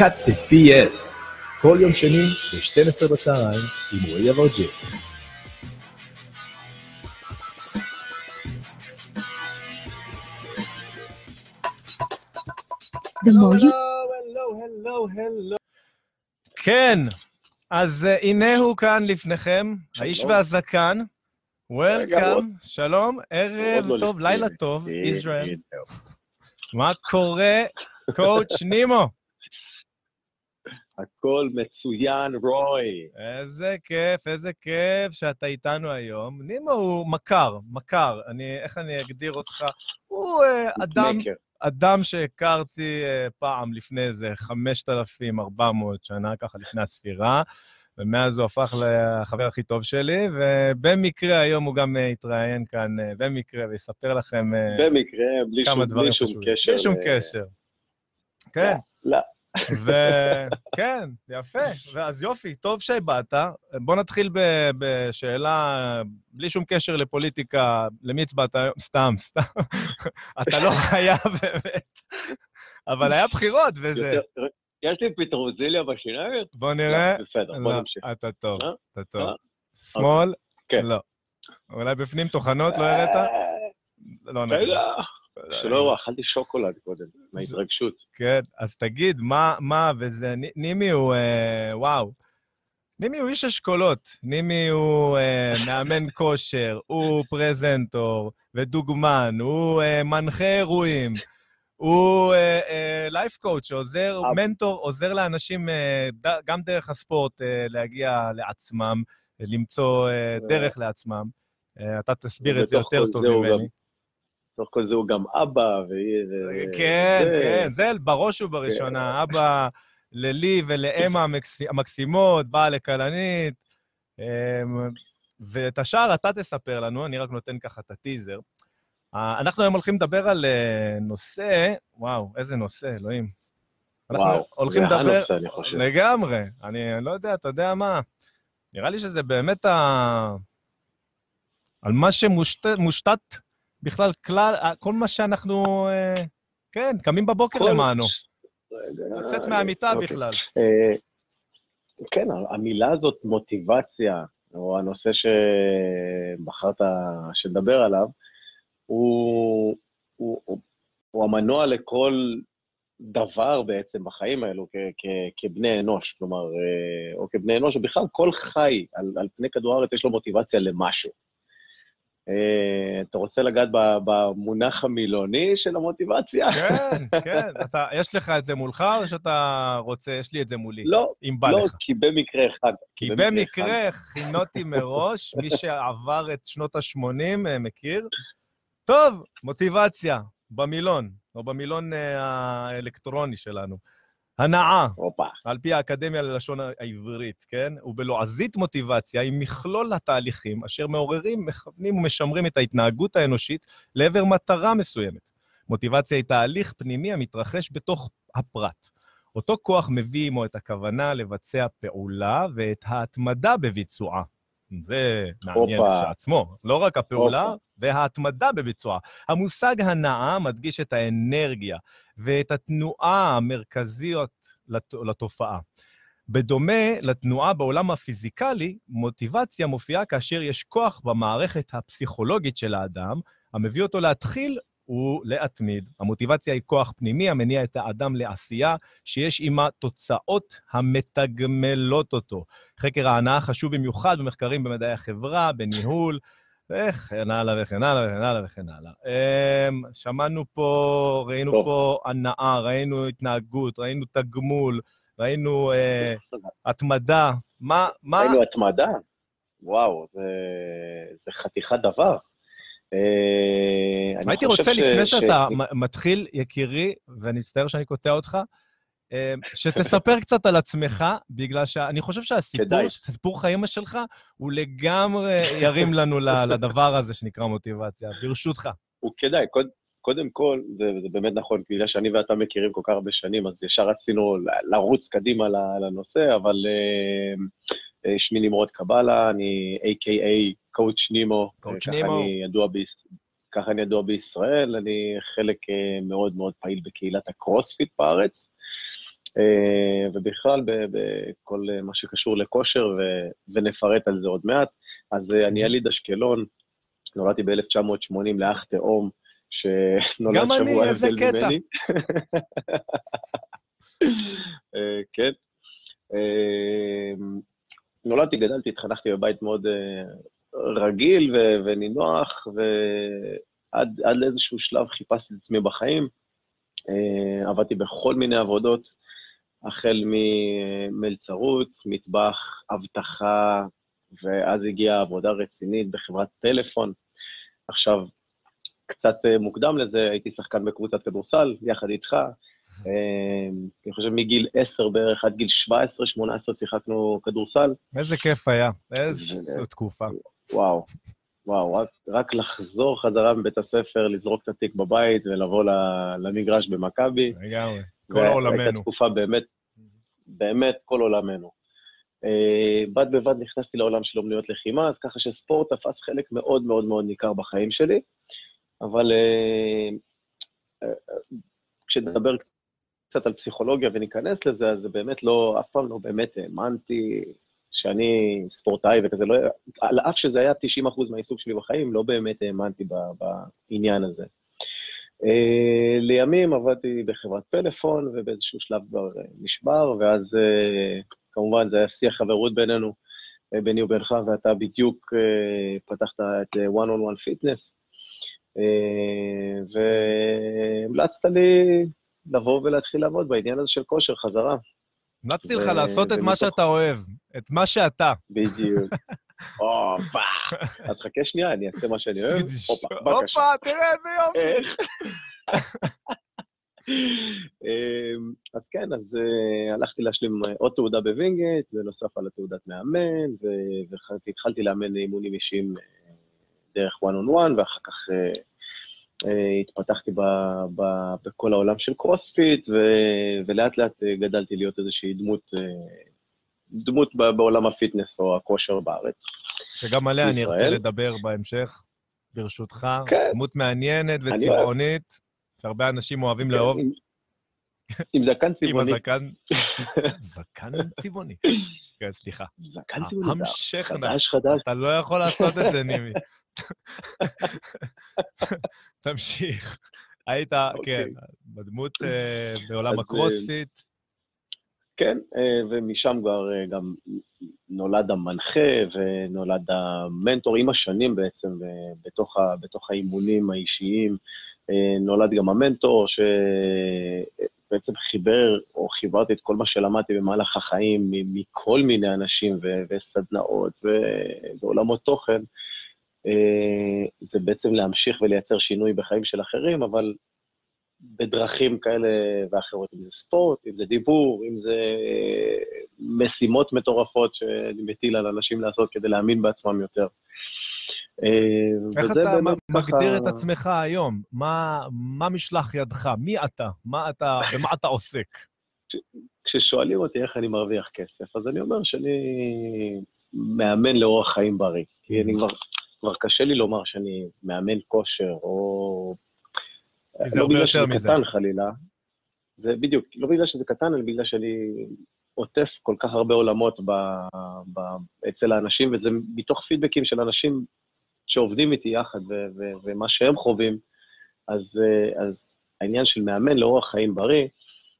cut the BS, כל יום שני ב-12 בצהריים עם רועי אברג'י. כן, אז uh, הנה הוא כאן לפניכם, האיש. והזקן. וולקאם, שלום, ערב לא טוב. לילה טוב, ישראל. מה קורה, קואוצ' נימו? הכל מצוין, רוי. איזה כיף, איזה כיף שאתה איתנו היום. נימו הוא מכר, מכר, אני, איך אני אגדיר אותך? הוא uh, אדם. אדם שהכרתי אה, פעם לפני איזה 5,400 שנה, ככה לפני הספירה, ומאז הוא הפך לחבר הכי טוב שלי, ובמקרה היום הוא גם אה, יתראיין כאן, אה, במקרה, ויספר לכם אה, במקרה, בלי כמה שום- דברים בלי שום חשובים. קשר. בלי שום קשר. כן, לא. וכן, יפה. ואז יופי, טוב שבאת. בוא נתחיל ב- בשאלה, בלי שום קשר לפוליטיקה, למי הצבעת היום? סתם, סתם. אתה לא חייב באמת. אבל היה בחירות וזה. יש לי פטרוזיליה בשיניים? בוא נראה. לא, בסדר, בוא לא, נמשיך. אתה טוב, אה? אתה טוב. אה? שמאל? כן. לא. אולי בפנים טוחנות לא הראית? אה, לא נגיד. שלא, אכלתי שוקולד קודם, מההתרגשות. כן, אז תגיד, מה, מה, וזה, נימי הוא, אה, וואו. נימי הוא איש אשכולות. נימי הוא אה, מאמן כושר, הוא פרזנטור ודוגמן, הוא אה, מנחה אירועים, הוא לייף קואוצ' שעוזר, אב. מנטור, עוזר לאנשים אה, ד- גם דרך הספורט אה, להגיע לעצמם, למצוא אה, דרך לעצמם. אה, אתה תסביר את זה יותר טוב ממני. תוך כל זה הוא גם אבא. ו- כן, זה- כן, זה בראש ובראשונה. אבא ללי ולאם המקס- המקסימות, בעל לכלנית. אמ, ואת השאר אתה תספר לנו, אני רק נותן ככה את הטיזר. אנחנו היום הולכים לדבר על אה, נושא, וואו, איזה נושא, אלוהים. אנחנו וואו, הולכים זה לדבר... הנושא, אני חושב. לגמרי. אני לא יודע, אתה יודע מה? נראה לי שזה באמת ה... על מה שמושתת מושתת בכלל, כלל, כל מה שאנחנו, אה, כן, קמים בבוקר למענו. לצאת מהמיטה אוקיי. בכלל. אה, כן, המילה הזאת, מוטיבציה, או הנושא שבחרת שנדבר עליו, הוא, הוא, הוא, הוא המנוע לכל דבר בעצם בחיים האלו כ, כ, כבני אנוש, כלומר, אה, או כבני אנוש, ובכלל כל חי על, על פני כדור הארץ יש לו מוטיבציה למשהו. אה, אתה רוצה לגעת במונח המילוני של המוטיבציה? כן, כן. אתה, יש לך את זה מולך, או שאתה רוצה, יש לי את זה מולי, לא, אם בא לא, לך. כי במקרה אחד. כי. במקרה הכינותי מראש, מי שעבר את שנות ה-80 מכיר. טוב, מוטיבציה, במילון, או במילון אה, האלקטרוני שלנו. הנאה. על פי האקדמיה ללשון העברית, כן? ובלועזית מוטיבציה היא מכלול התהליכים אשר מעוררים, מכוונים ומשמרים את ההתנהגות האנושית לעבר מטרה מסוימת. מוטיבציה היא תהליך פנימי המתרחש בתוך הפרט. אותו כוח מביא עמו את הכוונה לבצע פעולה ואת ההתמדה בביצועה. זה מעניין. כשלעצמו, לא רק הפעולה, הופה. וההתמדה בביצועה. המושג הנאה מדגיש את האנרגיה ואת התנועה המרכזיות לת- לתופעה. בדומה לתנועה בעולם הפיזיקלי, מוטיבציה מופיעה כאשר יש כוח במערכת הפסיכולוגית של האדם, המביא אותו להתחיל ולהתמיד. המוטיבציה היא כוח פנימי המניע את האדם לעשייה, שיש עימה תוצאות המתגמלות אותו. חקר ההנאה חשוב במיוחד במחקרים במדעי החברה, בניהול, וכן הלאה וכן הלאה וכן הלאה וכן הלאה. אמ, שמענו פה, ראינו טוב. פה הנאה, ראינו התנהגות, ראינו תגמול, ראינו אה, התמדה. מה, מה... ראינו התמדה. וואו, זה, זה חתיכת דבר. אה, הייתי רוצה, ש- לפני ש- שאתה מתחיל, יקירי, ואני מצטער שאני קוטע אותך, אה, שתספר קצת על עצמך, בגלל שאני חושב שהסיפור, חיים שלך, הוא לגמרי ירים לנו לדבר הזה שנקרא מוטיבציה. ברשותך. הוא כדאי. קוד, קודם כל, זה, זה באמת נכון, בגלל שאני ואתה מכירים כל כך הרבה שנים, אז ישר רצינו לרוץ קדימה לנושא, אבל אה, שמי נמרוד קבלה, אני A.K.A. קואוצ' נימו. אה, ככה נימו. אני ידוע ביש... ככה אני ידוע בישראל, אני חלק אה, מאוד מאוד פעיל בקהילת הקרוספיט בארץ. אה, ובכלל בכל מה שקשור לכושר, ונפרט על זה עוד מעט. אז אני יליד אשקלון, נולדתי ב-1980 לאח תאום, שנולד שבוע הבדל ממני. כן. נולדתי, גדלתי, התחנכתי בבית מאוד רגיל ונינוח, ועד לאיזשהו שלב חיפשתי את עצמי בחיים. עבדתי בכל מיני עבודות, החל ממלצרות, מטבח, אבטחה, ואז הגיעה עבודה רצינית בחברת טלפון. עכשיו, קצת מוקדם לזה, הייתי שחקן בקבוצת כדורסל, יחד איתך. אני חושב מגיל 10 בערך עד גיל 17-18 שיחקנו כדורסל. איזה כיף היה, איזו תקופה. וואו, וואו, רק, רק לחזור חזרה מבית הספר, לזרוק את התיק בבית ולבוא למגרש במכבי. לגמרי, כל עולמנו. הייתה תקופה באמת, באמת כל עולמנו. Uh, בד בבד נכנסתי לעולם של אומנויות לחימה, אז ככה שספורט תפס חלק מאוד מאוד מאוד ניכר בחיים שלי, אבל uh, uh, כשנדבר קצת על פסיכולוגיה וניכנס לזה, אז זה באמת לא, אף פעם לא באמת האמנתי שאני ספורטאי וכזה, לא, על אף שזה היה 90% מהעיסוק שלי בחיים, לא באמת האמנתי בעניין הזה. Uh, לימים עבדתי בחברת פלאפון, ובאיזשהו שלב כבר uh, נשבר, ואז uh, כמובן זה היה שיח חברות בינינו, ביני ובינך, ואתה בדיוק פתחת את one on one fitness, והמלצת לי לבוא ולהתחיל לעבוד בעניין הזה של כושר חזרה. המלצתי לך לעשות את מה שאתה אוהב, את מה שאתה. בדיוק. הופה. אז חכה שנייה, אני אעשה מה שאני אוהב. הופה, בבקשה. הופה, תראה איזה יופי. אמ, אז כן, אז uh, הלכתי להשלים עוד תעודה בווינגייט, בנוסף על התעודת מאמן, והתחלתי לאמן אימונים אישיים uh, דרך one on one, ואחר כך התפתחתי ב, ב, בכל העולם של קרוספיט, ו, ולאט לאט uh, גדלתי להיות איזושהי דמות, uh, דמות בעולם ה fitness או הכושר בארץ. שגם עליה אני ארצה לדבר בהמשך, ברשותך. כן. דמות מעניינת וצבעונית. שהרבה אנשים אוהבים לאהוב. עם זקן צבעוני. עם הזקן... זקן צבעוני. כן, סליחה. צבעוני. המשך נא. חדש, חדש. אתה לא יכול לעשות את זה, נימי. תמשיך. היית, כן, בדמות אה, בעולם אה, הקרוספיט. כן, אה, ומשם כבר גם נולד המנחה ונולד המנטור עם השנים בעצם, בתוך האימונים האישיים. נולד גם המנטור, שבעצם חיבר, או חיברתי את כל מה שלמדתי במהלך החיים מכל מיני אנשים ו- וסדנאות ועולמות תוכן. אה, זה בעצם להמשיך ולייצר שינוי בחיים של אחרים, אבל בדרכים כאלה ואחרות, אם זה ספורט, אם זה דיבור, אם זה אה, משימות מטורפות שאני מטיל על אנשים לעשות כדי להאמין בעצמם יותר. אה, איך אתה מגדיר את עצמך היום? מה, מה משלח ידך? מי אתה? מה אתה, במה אתה עוסק? כששואלים אותי איך אני מרוויח כסף, אז אני אומר שאני מאמן לאורח חיים בריא. כי אני כבר, כבר קשה לי לומר שאני מאמן כושר, או... זה לא הרבה יותר מזה. קטן חלילה. זה בדיוק, לא בגלל שזה קטן, אלא בגלל שאני עוטף כל כך הרבה עולמות ב, ב, אצל האנשים, וזה מתוך פידבקים של אנשים שעובדים איתי יחד ו- ו- ומה שהם חווים, אז, אה, אז העניין של מאמן לאורח חיים בריא,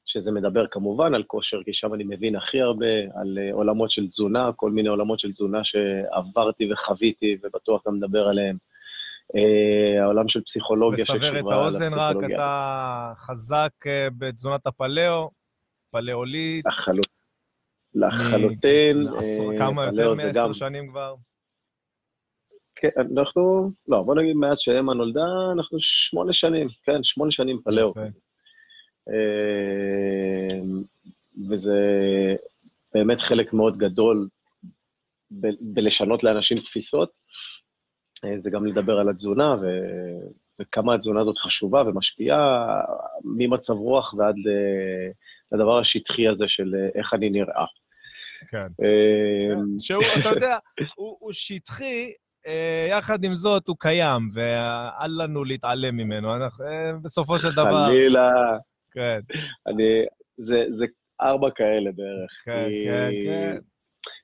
שזה מדבר כמובן על כושר, כי שם אני מבין הכי הרבה, על אה, עולמות של תזונה, כל מיני עולמות של תזונה שעברתי וחוויתי, ובטוח גם מדבר עליהם. Uh, העולם של פסיכולוגיה שקשורה לפסיכולוגיה. לסבר את האוזן רק, אתה חזק בתזונת הפלאו, פלאוליט. לחלוט... לחלוטין. כמה יותר מעשר שנים כבר? כן, אנחנו, לא, בוא נגיד מאז שאמה נולדה, אנחנו שמונה שנים, כן, שמונה שנים פלאו. אמ, וזה באמת חלק מאוד גדול ב- בלשנות לאנשים תפיסות. אה, זה גם לדבר על התזונה ו- וכמה התזונה הזאת חשובה ומשפיעה, ממצב רוח ועד לדבר השטחי הזה של אה, איך אני נראה. כן. שהוא, אתה יודע, הוא, הוא שטחי, אה, יחד עם זאת, הוא קיים, ואל לנו להתעלם ממנו. אנחנו, אה, בסופו של דבר... חלילה. כן. אני... זה, זה, ארבע כאלה בערך. כן, כי כן, כן.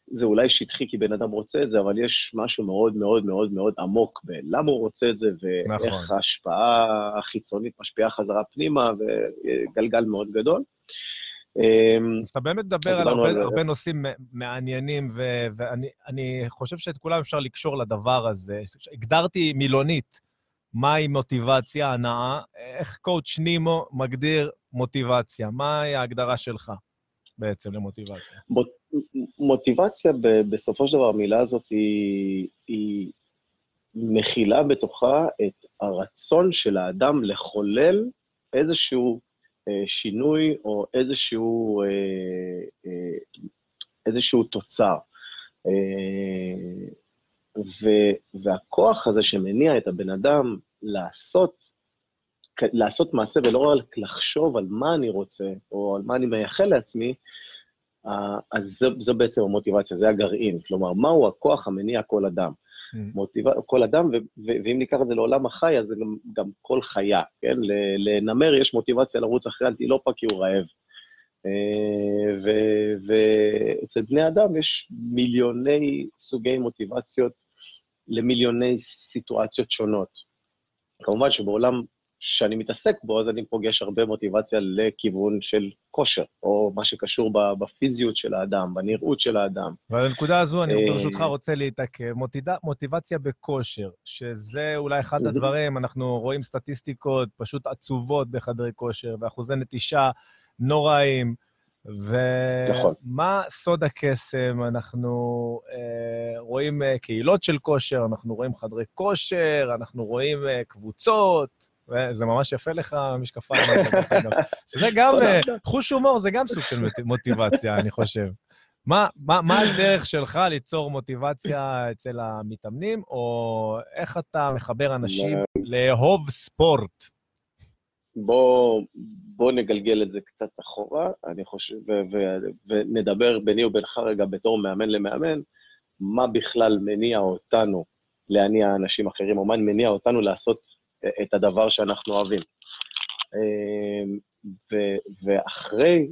זה אולי שטחי כי בן אדם רוצה את זה, אבל יש משהו מאוד מאוד מאוד מאוד עמוק בלמה הוא רוצה את זה, ואיך נכון. ההשפעה החיצונית משפיעה חזרה פנימה, וגלגל מאוד גדול. אמ, אז אתה באמת מדבר על הרבה, על- הרבה נושאים מעניינים, ו- ואני אני חושב שאת כולם אפשר לקשור לדבר הזה. הגדרתי מילונית מהי מוטיבציה, הנאה, איך קואוצ' נימו מגדיר מוטיבציה? מהי ההגדרה שלך בעצם למוטיבציה? מוט- מוטיבציה, ב- בסופו של דבר, המילה הזאת היא, היא מכילה בתוכה את הרצון של האדם לחולל איזשהו שינוי או איזשהו, אה, אה, איזשהו תוצר. אה, ו, והכוח הזה שמניע את הבן אדם לעשות, לעשות מעשה ולא רק לחשוב על מה אני רוצה או על מה אני מייחל לעצמי, אה, אז זו בעצם המוטיבציה, זה הגרעין. כלומר, מהו הכוח המניע כל אדם? מוטיבציה, כל אדם, ו- ו- ואם ניקח את זה לעולם החי, אז זה גם, גם כל חיה, כן? לנמר יש מוטיבציה לרוץ אחרי אנטילופה כי הוא רעב. אה, ואצל בני אדם יש מיליוני סוגי מוטיבציות למיליוני סיטואציות שונות. כמובן שבעולם שאני מתעסק בו, אז אני פוגש הרבה מוטיבציה לכיוון של כושר, או מה שקשור בפיזיות של האדם, בנראות של האדם. ובנקודה הזו אני אה, ברשותך רוצה להתעכב. מוטיד- מוטיבציה בכושר, שזה אולי אחד. הדברים, אנחנו רואים סטטיסטיקות פשוט עצובות בחדרי כושר, ואחוזי נטישה נוראים. נכון. ומה סוד הקסם? אנחנו אה, רואים אה, קהילות של כושר, אנחנו רואים חדרי כושר, אנחנו רואים אה, קבוצות, וזה ממש יפה לך, אגב. שזה גם, אה. חוש הומור זה גם סוג של מוט- מוטיבציה, אני חושב. מה, מה, מה הדרך שלך ליצור מוטיבציה אצל המתאמנים, או איך אתה מחבר אנשים לאהוב ספורט? בוא, בוא נגלגל את זה קצת אחורה, אני חושב, ו- ו- ונדבר ביני ובינך רגע בתור מאמן למאמן, מה בכלל מניע אותנו להניע אנשים אחרים, או מה מניע אותנו לעשות את הדבר שאנחנו אוהבים. אמ, ו- ואחרי,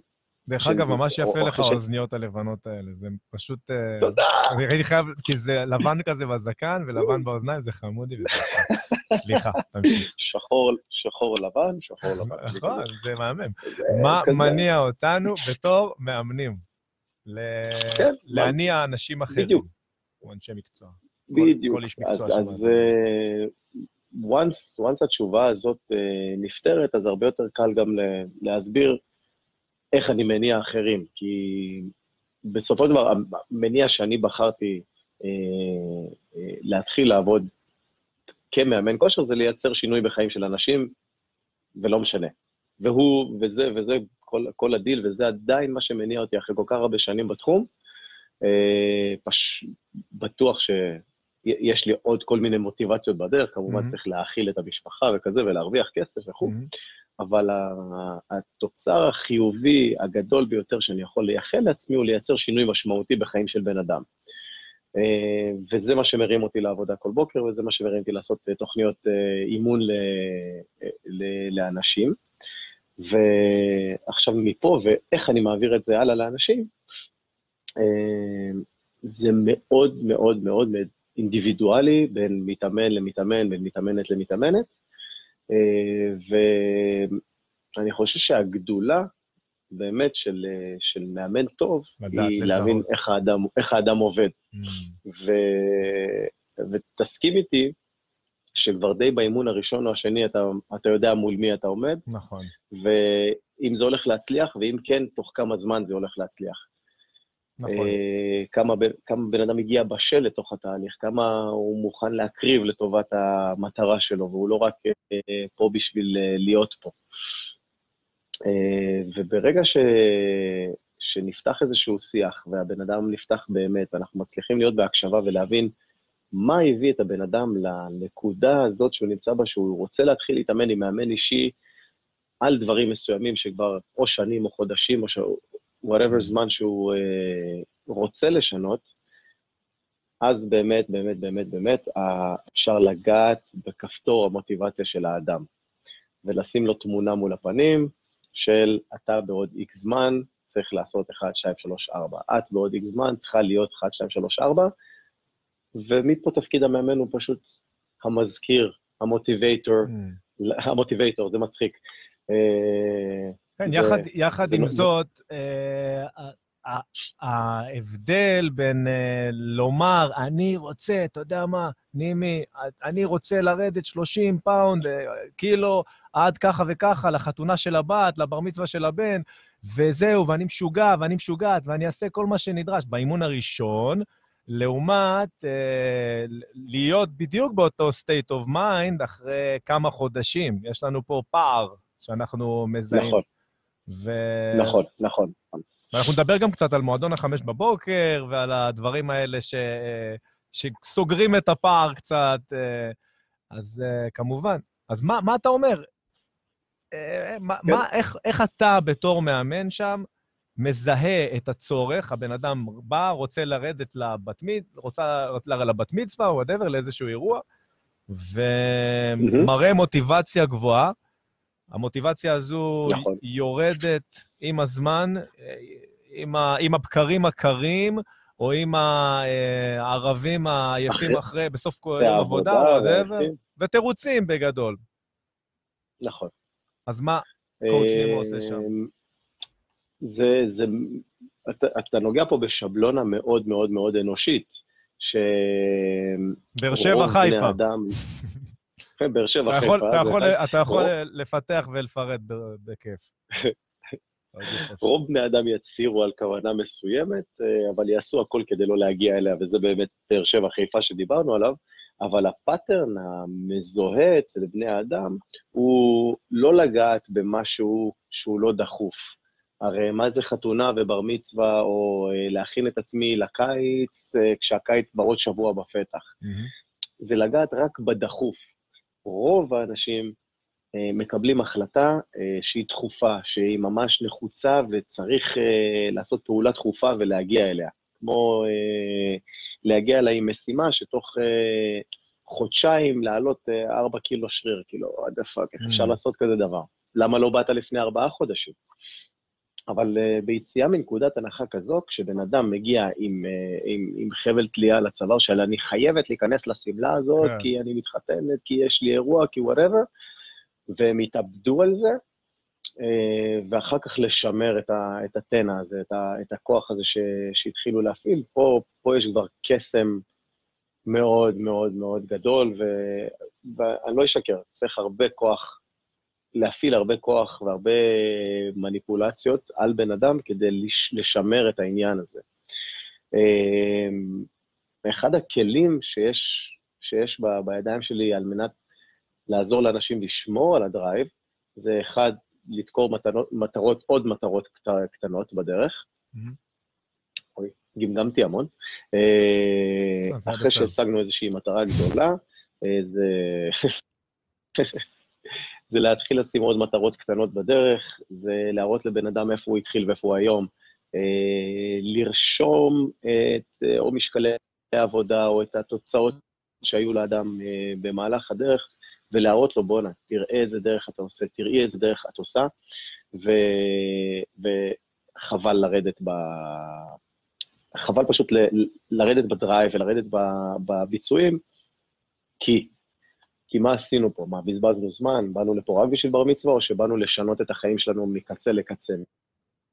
דרך אגב, ממש יפה לך אחרי ש- האוזניות הלבנות האלה, זה פשוט... אה, תודה. אני הייתי חייב, כי זה לבן כזה בזקן ולבן באוזניים, זה חמודי. סליחה, תמשיך. שחור, שחור לבן, שחור לבן. נכון, זה מהמם. מה. מניע אותנו בתור מאמנים? ל- כן, להניע אנשים אחרים. בדיוק. או אנשי מקצוע. בדיוק. כל איש אז, מקצוע אז שמאזין. אה, once, once התשובה הזאת אה, נפתרת, אז הרבה יותר קל גם ל- להסביר איך אני מניע אחרים. כי בסופו של דבר, המניע שאני בחרתי אה, אה, להתחיל לעבוד כמאמן כושר זה לייצר שינוי בחיים של אנשים, ולא משנה. והוא, וזה, וזה כל, כל הדיל, וזה עדיין מה שמניע אותי אחרי כל כך הרבה שנים בתחום. אה, פש... בטוח שיש לי עוד כל מיני מוטיבציות בדרך, כמובן mhm. צריך להאכיל את המשפחה וכזה, ולהרוויח כסף וכו', mhm. אבל התוצר החיובי הגדול ביותר שאני יכול לייחל לעצמי הוא לייצר שינוי משמעותי בחיים של בן אדם. אה, וזה מה שמרים אותי לעבודה כל בוקר, וזה מה שמרים אותי לעשות אה, תוכניות אה, אימון ל- ל- לאנשים. ועכשיו מפה, ואיך אני מעביר את זה הלאה לאנשים, זה מאוד מאוד מאוד אינדיבידואלי בין מתאמן למתאמן, בין מתאמנת למתאמנת, אה, ואני חושב שהגדולה באמת של, אה, של מאמן טוב, היא לזהות. להבין איך האדם, איך האדם עובד. מהמם. ו... ותסכים איתי שכבר די באימון הראשון או השני אתה, אתה יודע מול מי אתה עומד, נכון. ואם זה הולך להצליח, ואם כן, תוך כמה זמן זה הולך להצליח. נכון. אה, כמה, בן- אדם הגיע בשל לתוך התהליך, כמה הוא מוכן להקריב לטובת המטרה שלו, והוא לא רק אה, פה בשביל אה, להיות פה. וברגע ש... שנפתח איזשהו שיח, והבן אדם נפתח באמת, אנחנו מצליחים להיות בהקשבה ולהבין מה הביא את הבן אדם לנקודה הזאת שהוא נמצא בה, שהוא רוצה להתחיל להתאמן עם מאמן אישי על דברים מסוימים שכבר או שנים או חודשים, או ש... whatever זמן שהוא אה, רוצה לשנות, אז באמת, באמת, באמת, באמת, אה, אפשר לגעת בכפתור המוטיבציה של האדם, ולשים לו תמונה מול הפנים של אתה בעוד איקס זמן צריך לעשות 1, 2, 3, 4. את בעוד איקס זמן צריכה להיות 1, 2, 3, 4, ומפה תפקיד המאמן הוא פשוט המזכיר, ה motivator, Mm. ה motivator, זה מצחיק. אה, כן, יחד, יחד עם לא- זאת, אה, ההבדל בין אה, לומר, אני רוצה, אתה יודע מה, נימי, אני רוצה לרדת 30 פאונד, קילו, עד ככה וככה, לחתונה של הבת, לבר מצווה של הבן, וזהו, ואני משוגע, ואני משוגעת, ואני אעשה כל מה שנדרש באימון הראשון, לעומת אה, להיות בדיוק באותו state of mind אחרי כמה חודשים. יש לנו פה פער שאנחנו מזהים. נכון, ו... נכון, נכון. ואנחנו נדבר גם קצת על מועדון החמש בבוקר ועל הדברים האלה ש... שסוגרים את הפער קצת. אה, אז אה, כמובן. אז מה, מה אתה אומר? אה, מה, כן. מה, איך, איך אתה בתור מאמן שם מזהה את הצורך? הבן אדם בא, רוצה לרדת לבת, מצ... רוצה ל- לבת מצווה או וואטאבר, לאיזשהו אירוע, ומראה מוטיבציה גבוהה. המוטיבציה הזו נכון. יורדת עם הזמן, עם, ה, עם הבקרים הקרים, או עם אה, הערבים העייפים אחרי- בסוף כל יום עבודה. ותירוצים בגדול. נכון. אז מה קואוצ' עושה שם? אמ, זה, זה, אתה, אתה נוגע פה בשבלונה מאוד מאוד מאוד אנושית, ש... באר שבע חיפה. באר שבע חיפה. אתה יכול, אתה יכול לפתח ולפרט ב- בכיף. רוב בני האדם יצהירו על כוונה מסוימת, אה, אבל יעשו הכל כדי לא להגיע אליה, וזה באמת באר שבע חיפה שדיברנו עליו, אבל הפאטרן המזוהה אצל בני האדם הוא לא לגעת במשהו שהוא לא דחוף. הרי מה זה חתונה ובר מצווה, או אה, להכין את עצמי לקיץ, אה, כשהקיץ בעוד שבוע בפתח. מהמם. זה לגעת רק בדחוף. רוב האנשים אה, מקבלים החלטה אה, שהיא דחופה, שהיא ממש נחוצה וצריך אה, לעשות פעולה דחופה ולהגיע אליה. כמו אה, להגיע אליה עם משימה שתוך אה, חודשיים לעלות אה, ארבע קילו שריר, כאילו, what the fuck, איך אפשר Mm. לעשות כזה דבר? למה לא באת לפני ארבעה חודשים? אבל uh, ביציאה מנקודת הנחה כזו, כשבן אדם מגיע עם, uh, עם, עם חבל תלייה על הצוואר של אני חייבת להיכנס לשמלה הזאת, כן. כי אני מתחתנת, כי יש לי אירוע, כי וואטאבר, והם התאבדו על זה, uh, ואחר כך לשמר את, ה, את הטנא הזה, את, ה, את הכוח הזה ש, שהתחילו להפעיל. פה, פה יש כבר קסם מאוד מאוד מאוד גדול, ו, ואני לא אשקר, צריך הרבה כוח להפעיל הרבה כוח והרבה מניפולציות על בן אדם כדי לש, לשמר את העניין הזה. אמ, אחד הכלים שיש, שיש ב, בידיים שלי על מנת לעזור לאנשים לשמור על הדרייב, זה אחד, לדקור מטרות, מטרות, עוד מטרות קט- קטנות בדרך. מהמם. אוי, גמגמתי המון. אה, אחרי. שהשגנו איזושהי מטרה גדולה, אה, זה... זה להתחיל לשים עוד מטרות קטנות בדרך, זה להראות לבן אדם איפה הוא התחיל ואיפה הוא היום, אה, לרשום את אה, או משקלי העבודה או את התוצאות שהיו לאדם אה, במהלך הדרך, ולהראות לו, בואנה, תראה איזה דרך אתה עושה, תראי איזה דרך את עושה, ו... וחבל לרדת ב... חבל פשוט ל... לרדת בדרייב ולרדת ב... בביצועים, כי כי מה עשינו פה? מה, בזבזנו זמן? באנו לפה רק בשביל בר מצווה, או שבאנו לשנות את החיים שלנו מקצה לקצה,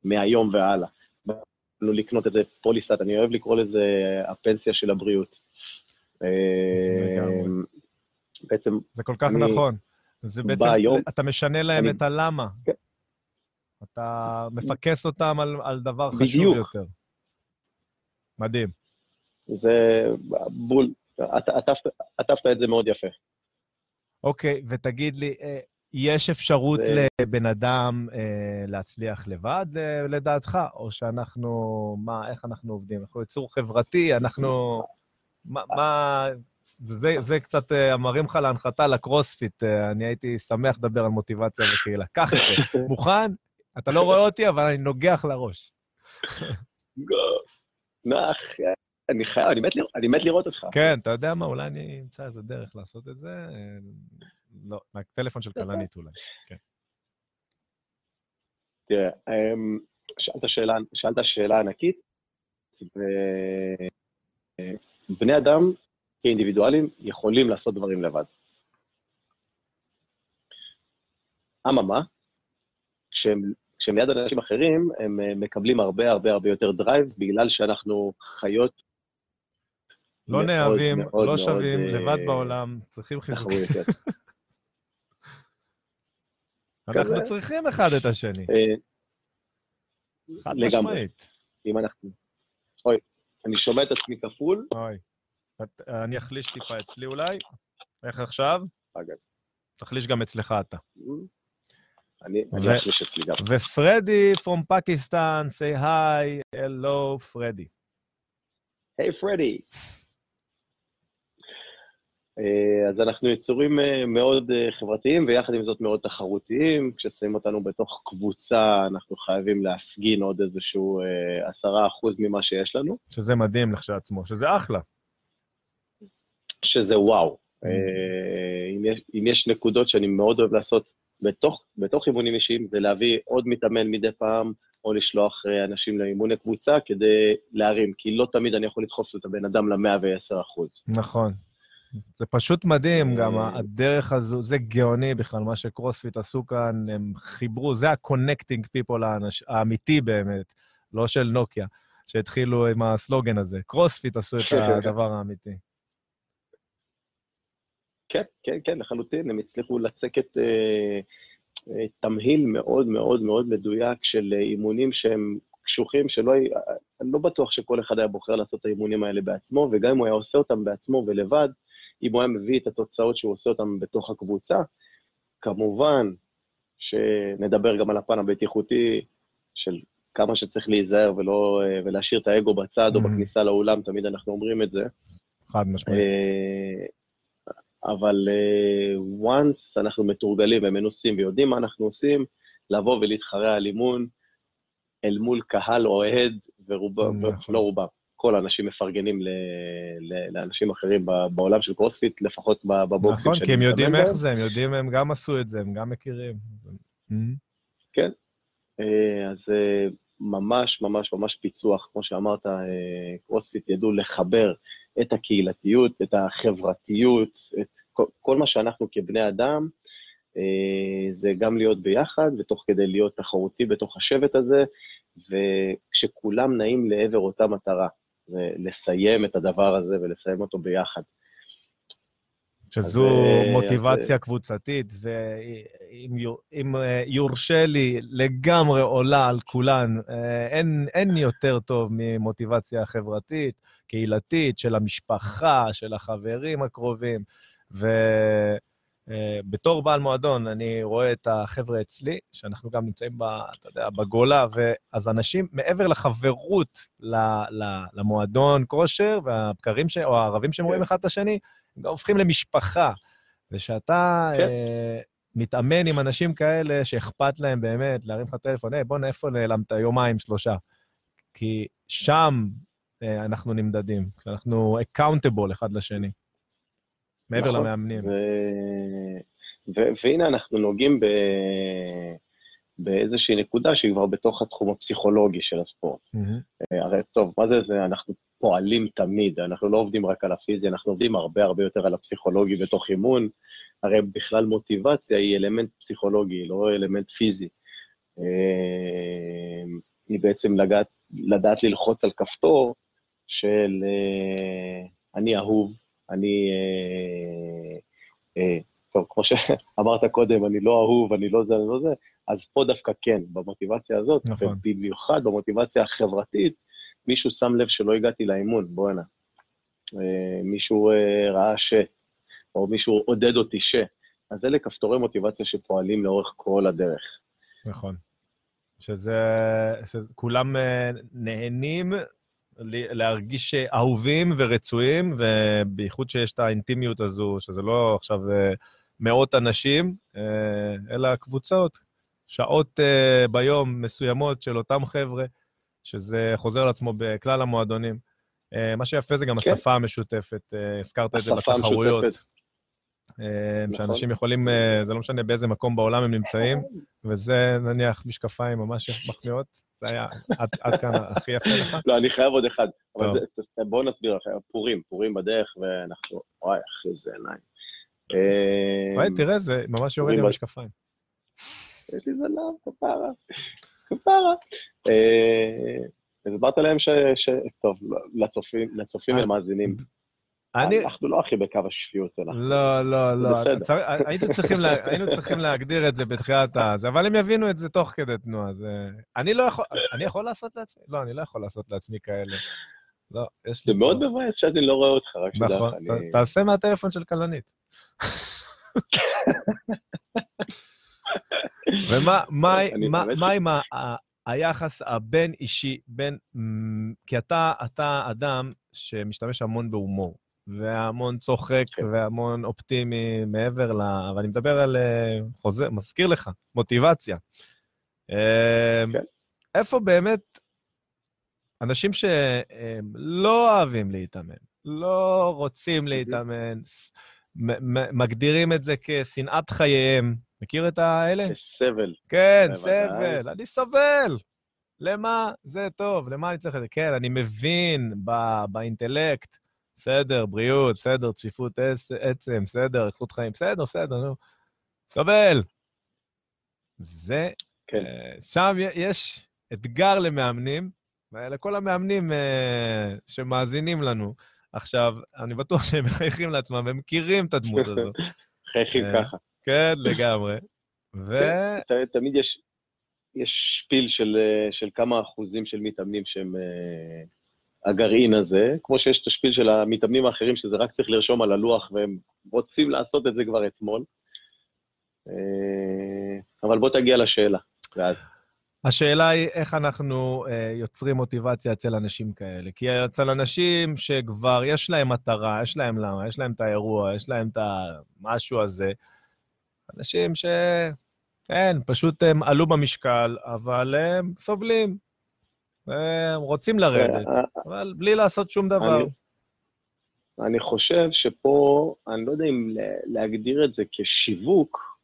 מהיום והלאה? באנו לקנות איזה פוליסת, אני אוהב לקרוא לזה הפנסיה של הבריאות. לגמרי. בעצם, זה כל כך נכון. זה בעצם, היום- אתה משנה להם אני- את הלמה. כן. אתה מפקס אותם על, על דבר חשוב בדיוק. יותר. מדהים. זה בול, עט- עטפת- עטפת את זה מאוד יפה. אוקיי, ותגיד לי, אה, יש אפשרות זה- לבן אדם אה, להצליח לבד, אה, לדעתך? או שאנחנו, מה, איך אנחנו עובדים? אנחנו יצור חברתי, אנחנו... מה... מה זה, זה קצת אה, מרים לך להנחתה לקרוספיט. אני הייתי שמח לדבר על מוטיבציה וקהילה. קח את זה. מוכן? אתה לא רואה אותי, אבל אני נוגח לראש. נח, אני חייב, אני מת לראות- אני מת לראות אותך. כן, אתה יודע מה? אולי אני אמצא איזה דרך לעשות את זה. אה, לא, מהטלפון של. כלנית אולי. תראה, אמ, שאלת שאלה, שאלת שאלה ענקית, ובני אדם כאינדיבידואלים יכולים לעשות דברים לבד. אממה, כשהם, כשהם ליד אנשים אחרים, הם אה, מקבלים הרבה הרבה הרבה יותר drive, בגלל שאנחנו חיות לא נאהבים, לא שווים, אה, לבד בעולם, צריכים חיזוקים. תחרותיות. אנחנו. צריכים אחד את השני, אה, חד. משמעית. אם אנחנו... אוי, אני שומע את עצמי כפול, אוי. אני אחליש טיפה אצלי אולי. איך עכשיו? אגב. תחליש גם אצלך אתה. אני ו- אני אחליש אצלי גם. ופרדי from פקיסטן, say hi, hello, פרדי. היי פרדי. אה, אז אנחנו יצורים אה, מאוד אה, חברתיים, ויחד עם זאת מאוד תחרותיים. כששמים אותנו בתוך קבוצה, אנחנו חייבים להפגין עוד איזשהו עשרה אחוז ממה שיש לנו, שזה מדהים לכשעצמו, שזה אחלה. שזה וואו. אה, אם יש, אם יש נקודות שאני מאוד אוהב לעשות בתוך, בתוך אימונים אישיים, זה להביא עוד מתאמן מדי פעם, או לשלוח אנשים לאימוני קבוצה כדי להרים, כי לא תמיד אני יכול לדחוף את הבן אדם ל-110 אחוז. נכון. זה פשוט מדהים, גם אה, הדרך הזו, זה גאוני בכלל, מה שקרוספיט עשו כאן, הם חיברו, זה ה-connecting people האנש, האמיתי באמת, לא של נוקיה, שהתחילו עם הסלוגן הזה. קרוספיט עשו את הדבר האמיתי. כן, כן, כן, לחלוטין, הם הצליחו לצקת אה, אה, תמהיל מאוד מאוד מאוד מדויק של אימונים שהם קשוחים, שלא, אני לא בטוח שכל אחד היה בוחר לעשות את האימונים האלה בעצמו, וגם אם הוא היה עושה אותם בעצמו ולבד, אם הוא היה מביא את התוצאות שהוא עושה אותם בתוך הקבוצה, כמובן שנדבר גם על הפן הבטיחותי של כמה שצריך להיזהר ולא, אה, ולהשאיר את האגו בצד, או Mhm. בכניסה לאולם, תמיד אנחנו אומרים את זה. חד משמעית. אה, אבל אה, once אנחנו מתורגלים ומנוסים ויודעים מה אנחנו עושים, לבוא ולהתחרע על אימון אל מול קהל אוהד, ורובם, נכון. לא רובם, כל האנשים מפרגנים ל, ל, לאנשים אחרים בעולם של קרוספיט, לפחות בבוקסים נכון, כי הם יודעים איך. זה, הם יודעים, הם גם עשו את זה, הם גם מכירים. Mhm. אה, אז אה, ממש ממש ממש פיצוח, כמו שאמרת, אה, קרוספיט ידעו לחבר את הקהילתיות, את החברתיות, את כל, כל מה שאנחנו כבני אדם, זה גם להיות ביחד, ותוך כדי להיות תחרותי בתוך השבט הזה, וכשכולם נעים לעבר אותה מטרה, זה לסיים את הדבר הזה ולסיים אותו ביחד. שזו אז, אה, מוטיבציה קבוצתית, ואם יור- אם, אה, יורשה לי, לגמרי עולה על כולן. אה, אין, אין יותר טוב ממוטיבציה חברתית, קהילתית, של המשפחה, של החברים הקרובים. ובתור בעל מועדון, אני רואה את החבר'ה אצלי, שאנחנו גם נמצאים, ב, אתה יודע, בגולה, ואז אנשים, מעבר לחברות ל, ל, למועדון כושר, והבקרים, ש, או הערבים שהם רואים כן. אחד את השני, הם גם הופכים למשפחה. ושאתה כן. אה, מתאמן עם אנשים כאלה שאכפת להם באמת, להרים לך טלפון, היי, בוא'נה, איפה נעלמת יומיים, שלושה? כי שם אה, אנחנו נמדדים, אנחנו accountable אחד לשני, מעבר נכון. למאמנים. ו... ו... והנה אנחנו נוגעים ב... באיזושהי נקודה שהיא כבר בתוך התחום הפסיכולוגי של הספורט. אה, הרי טוב, מה זה זה? אנחנו פועלים תמיד, אנחנו לא עובדים רק על הפיזי, אנחנו עובדים הרבה הרבה יותר על הפסיכולוגי בתוך אימון. הרי בכלל מוטיבציה היא אלמנט פסיכולוגי, לא אלמנט פיזי. אה, היא בעצם לגעת, לדעת ללחוץ על כפתור של אה, אני אהוב, אני... אה, אה, טוב, כמו שאמרת קודם, אני לא אהוב, אני לא זה, אני לא זה, אז פה דווקא כן, במוטיבציה הזאת, נכון. ובמיוחד במוטיבציה החברתית, מישהו שם לב שלא הגעתי לאימון, בואנה. אה, מישהו אה, ראה ש, או מישהו עודד אותי ש. אז אלה כפתורי מוטיבציה שפועלים לאורך כל הדרך. נכון. שזה, שכולם נהנים להרגיש אהובים ורצויים, ובייחוד שיש את האינטימיות הזו, שזה לא עכשיו אה, מאות אנשים, אה, אלא קבוצות, שעות אה, ביום מסוימות של אותם חבר'ה, שזה חוזר על עצמו בכלל המועדונים. מה שיפה זה גם כן. השפה המשותפת, הזכרת את זה בתחרויות. המשותפת. אה, נכון. שאנשים יכולים, אה, זה לא משנה באיזה מקום בעולם הם נמצאים, וזה נניח משקפיים ממש מחמיאות, זה היה עד, עד כאן הכי יפה לך. לא, אני חייב עוד אחד. אבל. זה- זה- בואו נסביר לכם, פורים, פורים בדרך, ואנחנו, וואי, אחי, איזה עיניים. אה, וואי, תראה, זה ממש יורד עם המשקפיים. יש לי זנב, כפרה, כפרה. הסברת להם ש... טוב, לצופים, ולמאזינים, אני, אנחנו לא הכי בקו השפיות, אנחנו... לא, לא, לא. צר- היינו צריכים לה- היינו צריכים להגדיר את זה בתחילת הזה, אבל הם יבינו את זה תוך כדי תנועה. זה... אני לא יכול, אני יכול לעשות לעצמי? לא, אני לא יכול לעשות לעצמי כאלה. לא, יש לי... זה מאוד מבאס שאני לא רואה אותך, רק שתדע נכון, אני... תעשה מהטלפון של כלנית. ומה מה- מה- מה עם ה- היחס הבין-אישי, בין... כי אתה אתה אדם שמשתמש המון בהומור, והמון צוחק, כן. והמון אופטימי מעבר ל... אבל אני מדבר על... אה, חוזר, מזכיר לך, מוטיבציה. אה, כן. איפה באמת אנשים שלא אוהבים להתאמן, לא רוצים להתאמן, מ- מ- מגדירים את זה כשנאת חייהם. מכיר את האלה? סבל. כן. סבל, אני סובל. למה זה טוב? למה אני צריך את זה? כן, אני מבין ב- באינטלקט, בסדר, בריאות, בסדר, צפיפות עצם, בסדר, איכות חיים, בסדר, בסדר, נו. סובל. זה, כן. אה, שם יש אתגר למאמנים, ולכל המאמנים אה, שמאזינים לנו. עכשיו, אני בטוח שהם מחייכים לעצמם, הם מכירים את הדמות הזו. חייכים אה, ככה. כן, לגמרי. ו... ת- תמיד יש, יש שפיל של, של כמה אחוזים של מתאמנים שהם הגרעין הזה, כמו שיש את השפיל של המתאמנים האחרים, שזה רק צריך לרשום על הלוח, והם רוצים לעשות את זה כבר אתמול. אה, אבל בוא תגיע לשאלה, ואז. השאלה היא איך אנחנו אה, יוצרים מוטיבציה אצל אנשים כאלה. כי אצל אנשים שכבר יש להם מטרה, יש להם למה, יש להם את האירוע, יש להם את המשהו הזה, אנשים ש... כן, פשוט הם עלו במשקל, אבל הם סובלים. הם רוצים לרדת, אה, אבל בלי לעשות שום דבר. אני- אני חושב שפה, אני לא יודע אם לה- להגדיר את זה כשיווק,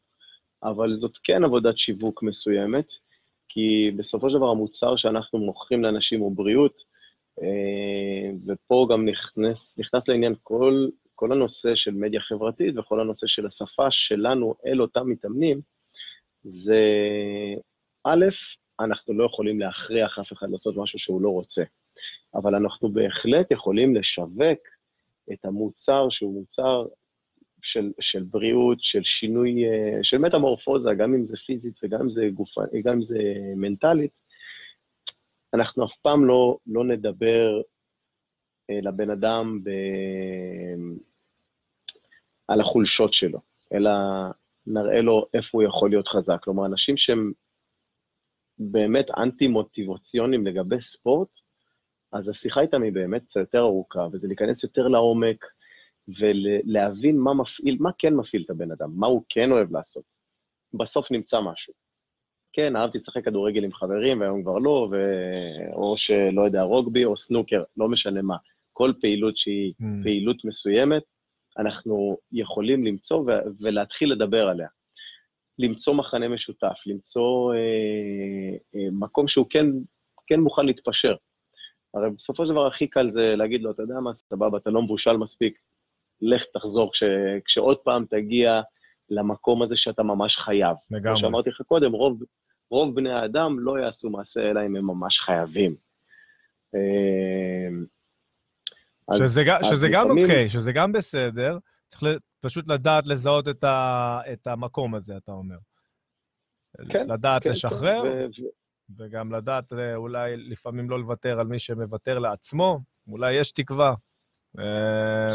אבל זאת כן עבודת שיווק מסוימת, כי בסופו של דבר המוצר שאנחנו מוכרים לאנשים הוא בריאות, אה, ופה גם נכנס, נכנס לעניין כל, כל הנושא של מדיה חברתית וכל הנושא של השפה שלנו אל אותם מתאמנים, זה א', אנחנו לא יכולים להכריח אף אחד לעשות משהו שהוא לא רוצה, אבל אנחנו בהחלט יכולים לשווק את המוצר שהוא מוצר של, של בריאות, של שינוי, אה, של מטמורפוזה, גם אם זה פיזית וגם אם זה גופה, גם אם זה מנטלית, אנחנו אף פעם לא, לא נדבר אה, לבן אדם ב... על החולשות שלו, אלא נראה לו איפה הוא יכול להיות חזק. כלומר, אנשים שהם באמת אנטי-מוטיבציונים לגבי ספורט, אז השיחה איתם היא באמת קצת יותר ארוכה, וזה להיכנס יותר לעומק, ולהבין מה מפעיל, מה כן מפעיל את הבן אדם, מה הוא כן אוהב לעשות. בסוף נמצא משהו. כן, אהבתי לשחק כדורגל עם חברים, והיום כבר לא, ו... או שלא יודע, רוגבי או סנוקר, לא משנה מה. כל פעילות שהיא Mm. פעילות מסוימת, אנחנו יכולים למצוא ו- ולהתחיל לדבר עליה. למצוא מחנה משותף, למצוא אה, אה, מקום שהוא כן, כן מוכן להתפשר. הרי בסופו של דבר הכי קל זה להגיד לו, אתה יודע מה, סבבה, אתה לא מבושל מספיק, לך תחזור כש, כשעוד פעם תגיע למקום הזה שאתה ממש חייב. כמו לגמרי. שאמרתי לך קודם, רוב, רוב בני האדם לא יעשו מעשה אלא אם הם ממש חייבים. אה, אז- שזה, אז שזה גם לפעמים- אוקיי, שזה גם בסדר, צריך פשוט לדעת לזהות את, ה, את המקום הזה, אתה אומר. כן, לדעת כן, לשחרר, כן, ו- וגם לדעת אה, אולי לפעמים לא לוותר על מי שמוותר לעצמו, אולי יש תקווה. אה,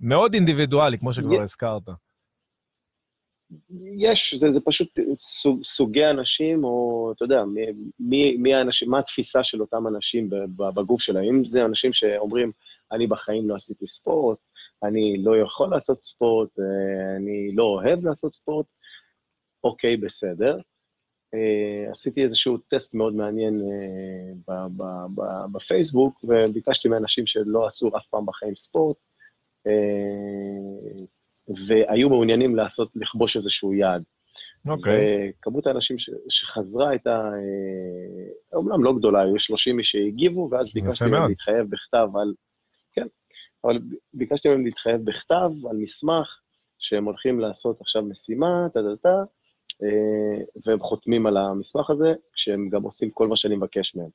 מאוד אינדיבידואלי, כמו שכבר יש- הזכרת. יש, זה, זה פשוט סוג, סוגי אנשים, או אתה יודע, מי, מי, מי האנשים, מה התפיסה של אותם אנשים בגוף שלהם. אם זה אנשים שאומרים, אני בחיים לא עשיתי ספורט, אני לא יכול לעשות ספורט, אה, אני לא אוהב לעשות ספורט, אוקיי, בסדר. אה, עשיתי איזשהו טסט מאוד מעניין אה, בפייסבוק, וביקשתי מאנשים שלא עשו אף פעם בחיים ספורט, והיו מעוניינים לעשות, לכבוש איזשהו יעד. אוקיי. וכמות האנשים ש, שחזרה הייתה, אומנם לא גדולה, היו 30 מי שהגיבו, ואז ביקשתי. מהם להתחייב בכתב על... אבל ביקשתי מהם להתחייב בכתב על מסמך שהם הולכים לעשות עכשיו משימה, טה-טה-טה, אה, והם חותמים על המסמך הזה, כשהם גם עושים כל מה שאני מבקש מהם.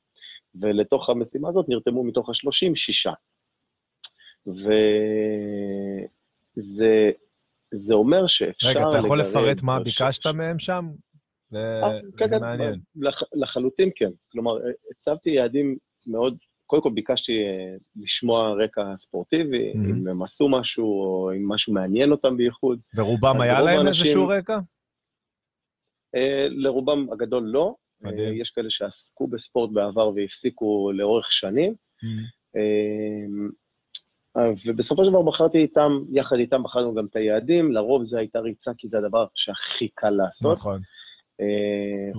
ולתוך המשימה הזאת נרתמו מתוך ה-30, שישה. וזה זה אומר שאפשר... רגע, אתה יכול לפרט מה ביקשת מהם שם? זה אה, כן, זה כן, מעניין. לח, לחלוטין כן. כלומר, הצבתי יעדים מאוד, קודם כל ביקשתי אה, לשמוע רקע ספורטיבי, Mhm. אם הם עשו משהו, או אם משהו מעניין אותם בייחוד. ורובם היה להם האנשים- איזשהו רקע? אה, לרובם הגדול לא. מדהים. אה, יש כאלה שעסקו בספורט בעבר והפסיקו לאורך שנים. אה, ובסופו של דבר בחרתי איתם, יחד איתם בחרנו גם את היעדים, לרוב זה הייתה ריצה, כי זה הדבר שהכי קל לעשות. נכון.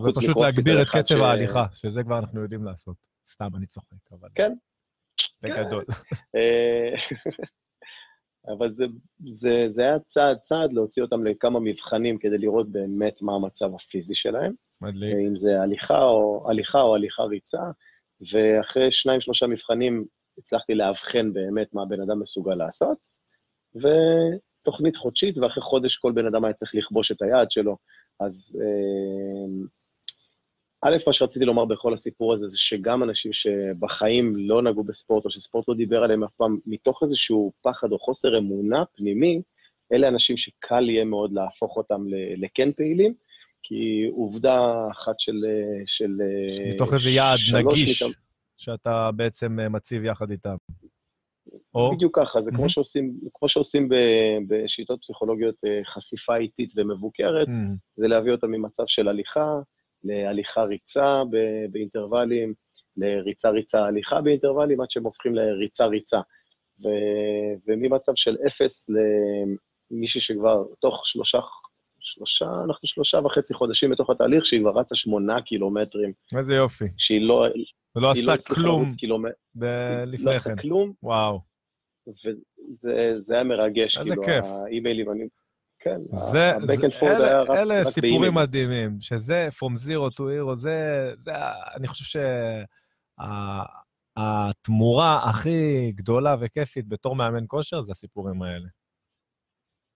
זה פשוט להגביר את קצב ש- ההליכה, שזה כבר אנחנו יודעים לעשות. סתם, אני צוחק, אבל... כן. בגדול. אה, אבל זה, זה, זה היה צעד צעד להוציא אותם לכמה מבחנים כדי לראות באמת מה המצב הפיזי שלהם, מדליק. אם זה הליכה או הליכה או הליכה ריצה, ואחרי שניים שלושה מבחנים הצלחתי לאבחן באמת מה הבן אדם מסוגל לעשות, ותוכנית חודשית, ואחרי חודש כל בן אדם היה צריך לכבוש את היעד שלו. אז אה, א', מה שרציתי לומר בכל הסיפור הזה, זה שגם אנשים שבחיים לא נגעו בספורט, או שספורט לא דיבר עליהם אף פעם, מתוך איזשהו פחד או חוסר אמונה פנימי, אלה אנשים שקל יהיה מאוד להפוך אותם לכן פעילים, כי עובדה אחת של... של מתוך איזה יעד נגיש מתוך- שאתה בעצם אה, מציב יחד איתם. או? בדיוק ככה, זה. כמו שעושים, כמו שעושים ב, בשיטות פסיכולוגיות אה, חשיפה איטית ומבוקרת, זה להביא אותם ממצב של הליכה, להליכה ריצה באינטרוולים, לריצה ריצה הליכה באינטרוולים, עד שהם הופכים לריצה ריצה. ו, וממצב של אפס למישהי שכבר תוך שלושה, שלושה, אנחנו שלושה וחצי חודשים בתוך התהליך, שהיא כבר רצה שמונה קילומטרים, איזה יופי. שהיא לא, ולא לא עשתה הצליחה כלום לרוץ קילומטר, ב- לא לפני עשתה כן. כלום, וואו. וזה זה היה מרגש, כאילו, כיף. האימיילים, אני... כן, זה, ה-back זה, and forth היה רק, אלה רק סיפורים. מדהימים, שזה From Zero to Hero, זה, זה, אני חושב שהתמורה הכי גדולה וכיפית בתור מאמן כושר זה הסיפורים האלה.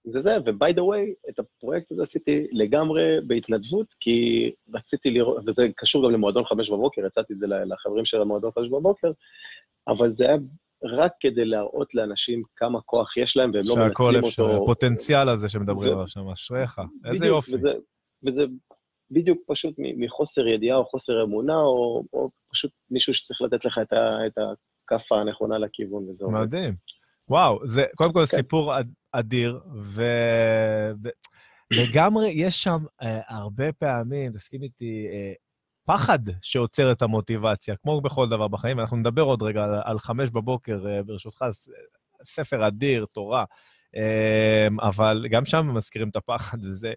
זה זה, ו-by the way, את הפרויקט הזה עשיתי לגמרי בהתנדבות, כי רציתי לראות, וזה קשור גם למועדון חמש בבוקר, הצעתי את זה לחברים של המועדון חמש בבוקר, אבל זה היה רק כדי להראות לאנשים כמה כוח יש להם, והם לא שהכל מנצלים אפשר, אותו. הפוטנציאל הזה שמדברים עליו שם, אשריך, איזה בדיוק, יופי. וזה, וזה בדיוק פשוט מחוסר ידיעה או חוסר אמונה, או, או פשוט מישהו שצריך לתת לך את, ה, את הכאפה הנכונה לכיוון, וזה עובד. מדהים. וואו, זה קודם כל כן. סיפור אד- אדיר, ו... ו... לגמרי, יש שם אה, הרבה פעמים, תסכים איתי, פחד שעוצר את המוטיבציה, כמו בכל דבר בחיים. אנחנו נדבר עוד רגע על, על חמש בבוקר, אה, ברשותך, ספר אדיר, תורה, אה, אבל גם שם מזכירים את הפחד, זה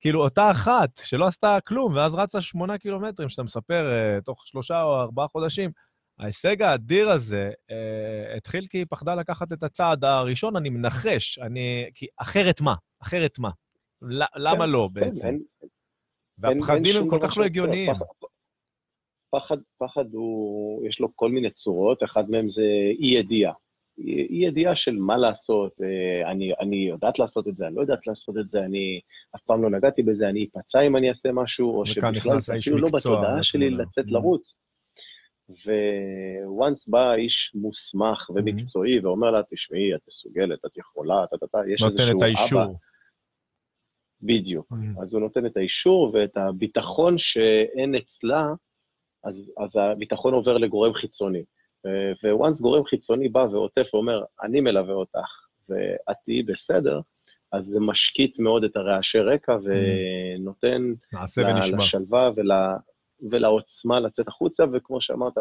כאילו אותה אחת שלא עשתה כלום, ואז רצה שמונה קילומטרים, שאתה מספר אה, תוך שלושה או ארבעה חודשים, ההישג האדיר הזה אה, התחיל כי היא פחדה לקחת את הצעד הראשון, אני מנחש, אני... כי אחרת מה? אחרת מה? למה כן, לא כן, בעצם? אין- אין- והפחדים אין הם שום כל כך לא. הגיוניים. פחד- פחד, פחד הוא, יש לו כל מיני צורות, אחד מהם זה אי-ידיעה. אי-ידיעה של מה לעשות, אה, אני, אני יודעת לעשות את זה, אני לא יודעת לעשות את זה, אני אף פעם לא נגעתי בזה, אני אפצע אם אני אעשה משהו, או שבכלל זה אפילו לא בתודעה שלי. לצאת Mm. לרוץ. וואנס בא איש מוסמך ומקצועי ואומר לה, תשמעי, את מסוגלת, את יכולה, אתה, אתה, אתה, יש נותן איזשהו את אבא. האישור. בדיוק. Mm. אז הוא נותן את האישור ואת הביטחון שאין אצלה, אז, אז הביטחון עובר לגורם חיצוני. וואנס גורם חיצוני בא ועוטף ואומר, אני מלווה אותך ואת תהיי בסדר, אז זה משקיט מאוד את הרעשי רקע ונותן נעשה ל-. לשלווה ול, ולעוצמה לצאת החוצה, וכמו שאמרת,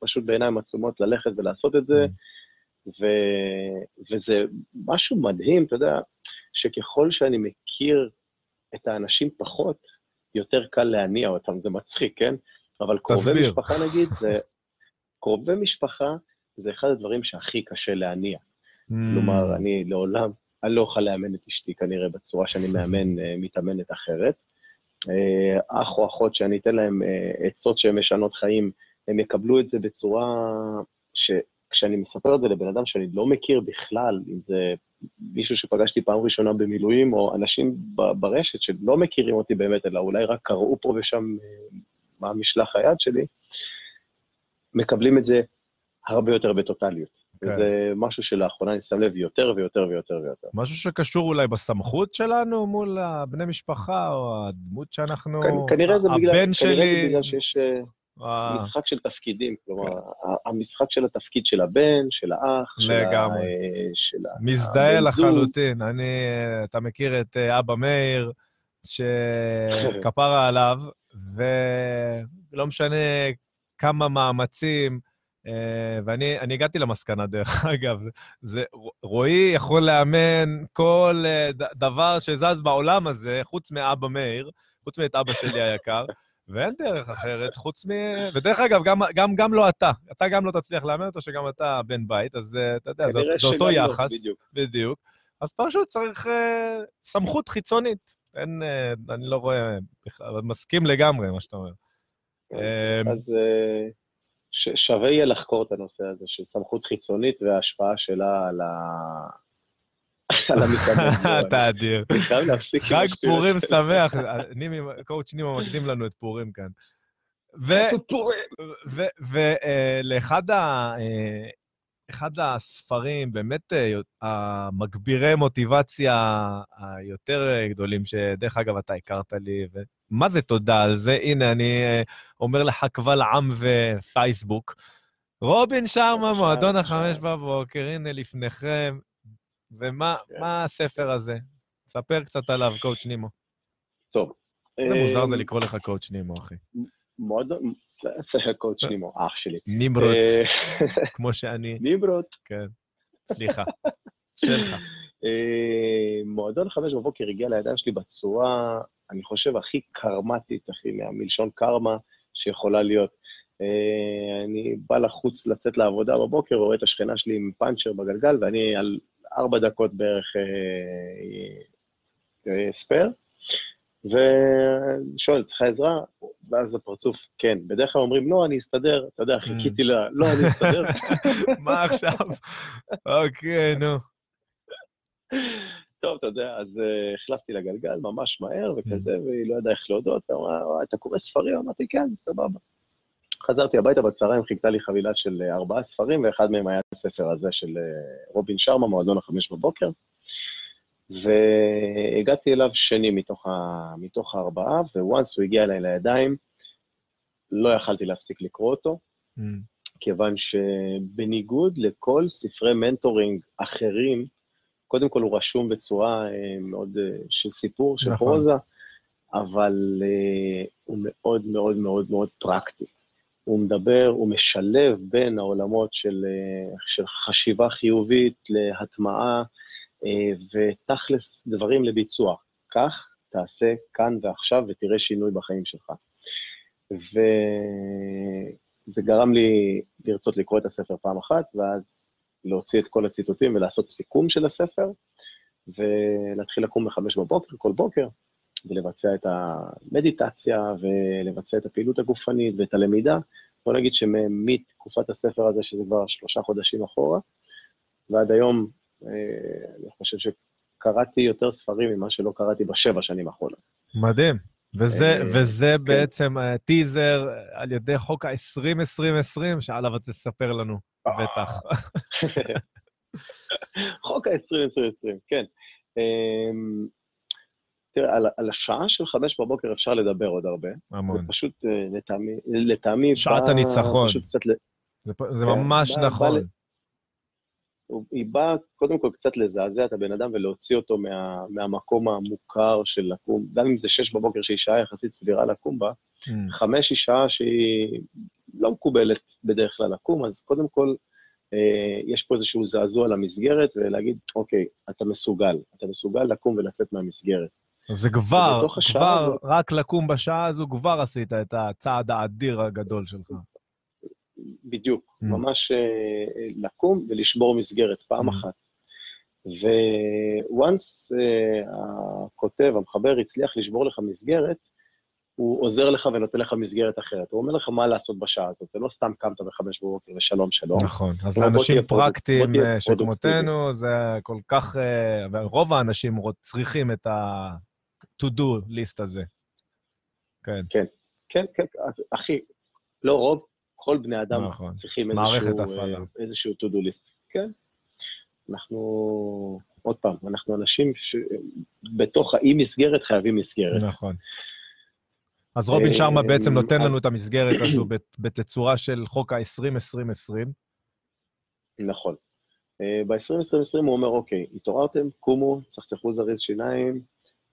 פשוט בעיניים עצומות ללכת ולעשות את זה, ו, וזה משהו מדהים, אתה יודע, שככל שאני מכיר את האנשים פחות, יותר קל להניע אותם, זה מצחיק, כן? אבל קרובי תסביר. משפחה נגיד, זה... קרובי משפחה זה אחד הדברים שהכי קשה להניע. Mm. כלומר, אני לעולם, אני לא אוכל לאמן את אשתי כנראה בצורה שאני מאמן אה, מתאמנת אחרת. אה, אח או אחות שאני אתן להם אה, עצות שהן משנות חיים, הם יקבלו את זה בצורה שכשאני מספר את זה לבן אדם שאני לא מכיר בכלל, אם זה מישהו שפגשתי פעם ראשונה במילואים, או אנשים ברשת שלא מכירים אותי באמת, אלא אולי רק קראו פה ושם מה משלח היד שלי, מקבלים את זה הרבה יותר בטוטליות. כן. זה משהו שלאחרונה אני שם לב יותר ויותר ויותר ויותר. משהו שקשור אולי בסמכות שלנו מול הבני משפחה, או הדמות שאנחנו... כ- כנראה זה בגלל, הבן כנראה שלי... זה בגלל שיש אה, אה, משחק של תפקידים, כלומר, ה- המשחק של התפקיד של הבן, של האח, לגמרי. של ה- מזדהה. לחלוטין. אני, אה, אתה מכיר את אבא מאיר, שכפרה עליו, ולא משנה כמה מאמצים, אה, ואני אני הגעתי למסקנה, דרך אגב, זה, רועי יכול לאמן כל אה, דבר שזז בעולם הזה, חוץ מאבא מאיר, חוץ מאת אבא שלי היקר, ואין דרך אחרת חוץ מ... ודרך אגב, גם, גם, גם לא אתה. אתה גם לא תצליח לאמן אותו, שגם אתה בן בית, אז אה, אתה יודע, זה, זה אותו שגם לא, יחס. בדיוק. בדיוק. אז פשוט צריך אה, סמכות חיצונית. אין, אה, אני לא רואה, בכלל, מסכים לגמרי, מה שאתה אומר. אה, אז אה, ש- שווה יהיה לחקור את הנושא הזה של סמכות חיצונית וההשפעה שלה על ה... על המתאמן. אתה אדיר. אני חייב להפסיק. עם חג פורים. שמח. קואוצ' נימו מקדים לנו את פורים כאן. ולאחד אחד הספרים, באמת אה, המגבירי מוטיבציה היותר אה, גדולים, שדרך אגב אתה הכרת לי, ומה זה תודה על זה? הנה, אני אה, אומר לך קבל עם ופייסבוק. רובין שרמה, מועדון. החמש בבוקר, הנה לפניכם. ומה כן. הספר הזה? ספר קצת עליו, קואוצ' נימו. טוב. איזה מוזר זה לקרוא לך קואוצ' נימו, אחי. מועדון, זה הקואוצ' נימו, אח שלי. נימרוט, אה, כמו שאני, נימרוט. כן. סליחה. שלך. אה, מועדון חמש בבוקר הגיע לידיים שלי בצורה, אני חושב, הכי קרמטית, הכי מהמלשון קרמה שיכולה להיות. אה, אני בא לחוץ לצאת לעבודה בבוקר, ורואה את השכנה שלי עם פאנצ'ר בגלגל, ואני על ארבע דקות בערך ספייר, ושואל, צריכה עזרה? ואז הפרצוף, כן. בדרך כלל אומרים, לא, אני אסתדר, אתה יודע, חיכיתי ל... לא, אני אסתדר. מה עכשיו? אוקיי, נו. טוב, אתה יודע, אז uh, החלפתי לגלגל ממש מהר וכזה, והיא לא ידעה איך להודות, היא אמרה, "וואי, אתה קורא ספרים? אמרתי, כן, סבבה. חזרתי הביתה בצהריים, חיכתה לי חבילה של אה, ארבעה ספרים, ואחד מהם היה הספר הזה של אה, רובין שרמה, מועדון החמש בבוקר, והגעתי אליו שני מתוך, ה... מתוך הארבעה, וואנס הוא הגיע אליי לידיים, לא יכלתי להפסיק לקרוא אותו, Mm. כיוון שבניגוד לכל ספרי מנטורינג אחרים, קודם כל הוא רשום בצורה אה, מאוד אה, של סיפור, של נכון. פרוזה, אבל אה, הוא מאוד מאוד מאוד מאוד פרקטי. הוא מדבר, הוא משלב בין העולמות של, של חשיבה חיובית להטמעה, ותכלס דברים לביצוע. כך תעשה כאן ועכשיו ותראה שינוי בחיים שלך. וזה גרם לי לרצות לקרוא את הספר פעם אחת, ואז להוציא את כל הציטוטים ולעשות סיכום של הספר, ולהתחיל לקום בחמש בבוקר, כל בוקר, ולבצע את המדיטציה, ולבצע את הפעילות הגופנית ואת הלמידה. בוא נגיד שמתקופת הספר הזה, שזה כבר שלושה חודשים אחורה, ועד היום, אה, אני חושב שקראתי יותר ספרים ממה שלא קראתי בשבע שנים האחרונות. מדהים. וזה, אה, וזה כן. בעצם אה, טיזר על ידי חוק ה-2020-2020, שעליו אתה תספר לנו, בטח. חוק ה-2020, כן. אמ, תראה, על, על השעה של חמש בבוקר אפשר לדבר עוד הרבה. זה המון. פשוט, אה, לטעמי. שעת בא הניצחון. פשוט קצת, ל- זה זה כן, ממש בא- בא נכון. ל- היא באה קודם כל קצת לזעזע את הבן אדם ולהוציא אותו מה, מהמקום המוכר של לקום, גם אם זה שש בבוקר שהיא שעה יחסית סבירה לקום בה, Mm. חמש היא שעה שהיא לא מקובלת בדרך כלל לקום, אז קודם כל, אה, יש פה איזשהו זעזוע למסגרת, ולהגיד, אוקיי, אתה מסוגל, אתה מסוגל לקום ולצאת מהמסגרת. זה כבר, כבר, הזאת- רק לקום בשעה הזו, כבר עשית את הצעד האדיר הגדול שלך. בדיוק, Mm. ממש אה, לקום ולשבור מסגרת פעם Mm. אחת. וואנס הכותב, המחבר, הצליח לשבור לך מסגרת, הוא עוזר לך ונותן לך מסגרת אחרת. הוא אומר לך מה לעשות בשעה הזאת, זה לא סתם קמת בחמש בבוקר ושלום שלום. נכון, אז לאנשים פרקטיים אה, שכמותנו. זה כל כך... אה, ורוב האנשים צריכים את ה-to-do list הזה. כן, כן, כן, כן, אחי, לא רוב, כל בני אדם נכון. צריכים איזשהו. אה, איזשהו to-do list. כן. אנחנו, עוד פעם, אנחנו אנשים שבתוך האי-מסגרת חייבים מסגרת. נכון. אז רובין שרמה אה, בעצם נותן אז- לנו את המסגרת הזו בת- בתצורה של חוק ה-20-20-20. נכון. ב-2020 הוא אומר, אוקיי, התעוררתם, קומו, צחצחו זריז שיניים,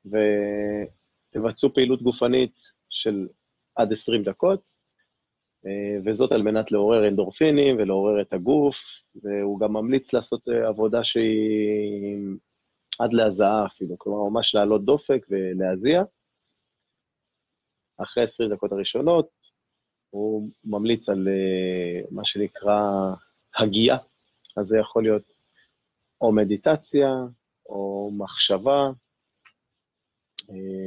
ותבצעו פעילות גופנית של עד 20 דקות, אה, וזאת על מנת לעורר אנדורפינים ולעורר את הגוף, והוא גם ממליץ לעשות אה, עבודה שהיא עד להזעה אפילו, כלומר, ממש להעלות דופק ולהזיע. אחרי 20 דקות הראשונות, הוא ממליץ על אה, מה שנקרא הגייה, אז זה יכול להיות או מדיטציה, או מחשבה, אה,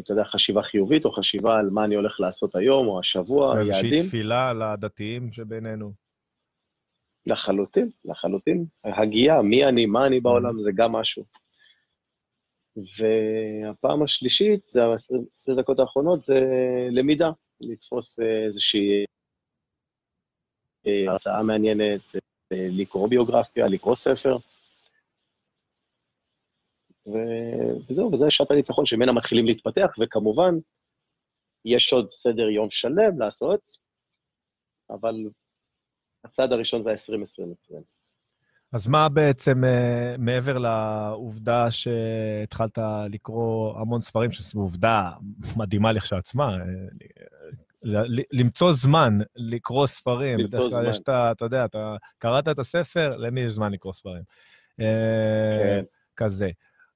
אתה יודע, חשיבה חיובית, או חשיבה על מה אני הולך לעשות היום, או השבוע, איזושהי יעדים. תפילה לדתיים שבינינו. לחלוטין, לחלוטין. הגייה, מי אני, מה אני בעולם, זה גם משהו. והפעם השלישית, זה ה-20 דקות האחרונות, זה למידה, לתפוס אה, איזושהי אה, הרצאה מעניינת, אה, לקרוא ביוגרפיה, לקרוא ספר. ו- וזהו, וזה שעת הניצחון שממנה מתחילים להתפתח, וכמובן, יש עוד סדר יום שלם לעשות, אבל הצעד הראשון זה ה-20-20-20. אז מה בעצם, אה, מעבר לעובדה שהתחלת לקרוא המון ספרים, שזו עובדה מדהימה לכשעצמה, אה, למצוא זמן לקרוא ספרים, למצוא בדרך כלל זמן. יש את ה... אתה יודע, אתה קראת את הספר, למי יש זמן לקרוא ספרים? אה, כן. כזה.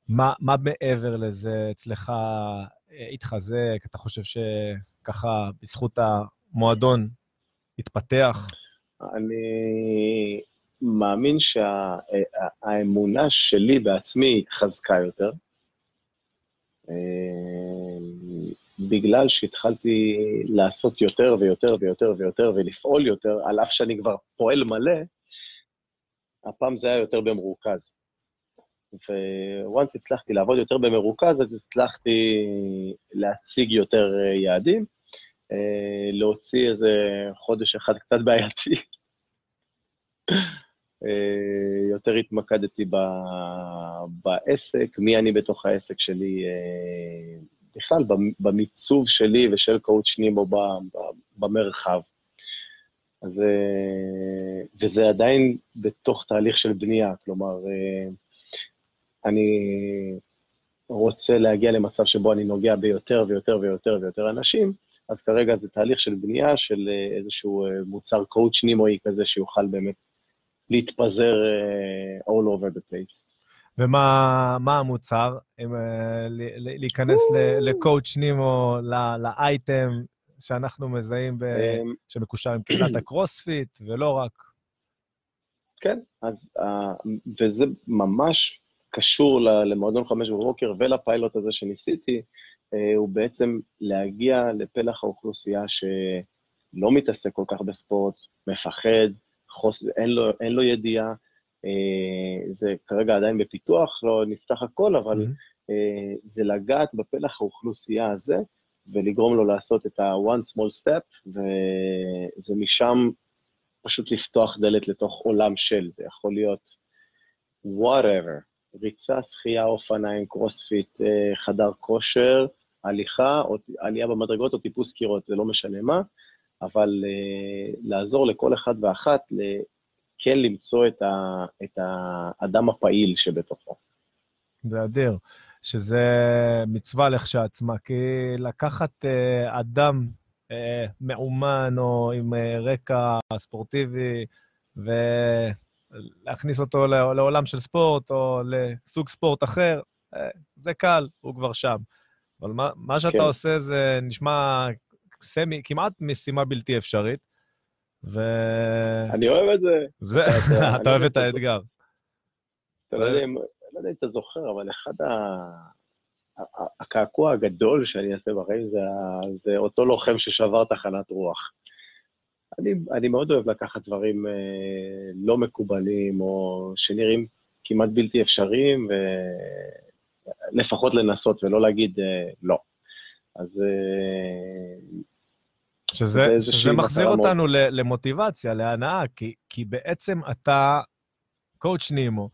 מה, מה מעבר לזה אצלך אה, התחזק? אתה חושב שככה, בזכות המועדון, התפתח? אני מאמין שהאמונה שלי בעצמי התחזקה יותר, אה, בגלל שהתחלתי לעשות יותר ויותר ויותר ויותר ולפעול יותר, על אף שאני כבר פועל מלא, הפעם זה היה יותר במרוכז. וואנס הצלחתי לעבוד יותר במרוכז, אז הצלחתי להשיג יותר אה, יעדים, אה, להוציא איזה חודש אחד קצת בעייתי. אה, יותר התמקדתי ב- בעסק, מי אני בתוך העסק שלי, בכלל, במ- במיצוב שלי ושל קואוצ' נימו במרחב. אז, וזה עדיין בתוך תהליך של בנייה, כלומר, אני רוצה להגיע למצב שבו אני נוגע ביותר ויותר ויותר ויותר אנשים, אז כרגע זה תהליך של בנייה של אה, איזשהו אה, מוצר קואוצ' נימואי כזה שיוכל באמת להתפזר אה, all over the place. ומה מה המוצר? אם, להיכנס לקואוצ' נימו, לאייטם שאנחנו מזהים, אה, שמקושר עם קהילת הקרוספיט, ולא רק. כן, אז, וזה ממש קשור למועדון חמש בבוקר ולפיילוט הזה שניסיתי, אה, הוא בעצם להגיע לפלח האוכלוסייה שלא מתעסק כל כך בספורט, מפחד, חוס, אין, לו, אין לו ידיעה, אה, זה כרגע עדיין בפיתוח, לא נפתח הכל, אבל. אה, זה לגעת בפלח האוכלוסייה הזה, ולגרום לו לעשות את ה-one small step, ו... ומשם פשוט לפתוח דלת לתוך עולם של, זה יכול להיות whatever, ריצה, שחייה, אופניים, קרוספיט, אה, חדר כושר, הליכה, או עלייה במדרגות או טיפוס קירות, זה לא משנה מה, אבל uh, לעזור לכל אחד ואחת, כן למצוא את, ה, את האדם הפעיל שבתוכו. זה אדיר, שזה מצווה לכשעצמה, כי לקחת אה, אדם אה, מאומן או עם אה, רקע ספורטיבי ולהכניס אותו לעולם של ספורט או לסוג ספורט אחר, אה, זה קל, הוא כבר שם. אבל מה, מה שאתה כן. עושה זה נשמע סמי, כמעט משימה בלתי אפשרית, ו... אני אוהב את זה. זה, אתה- אתה אוהב אוהב את. האתגר. אתה לא יודע אם, לא יודע אם אתה זוכר, אבל אחד ה... הקעקוע הגדול שאני אעשה בחיים זה, זה אותו לוחם ששבר תחנת רוח. אני, אני מאוד אוהב לקחת דברים אה, לא מקובלים, או שנראים כמעט בלתי אפשריים, ולפחות לנסות ולא להגיד אה, לא. אז אה, שזה, שזה מחזיר מאוד- אותנו למוטיבציה, להנאה, כי, כי בעצם אתה, קואוצ' נימו,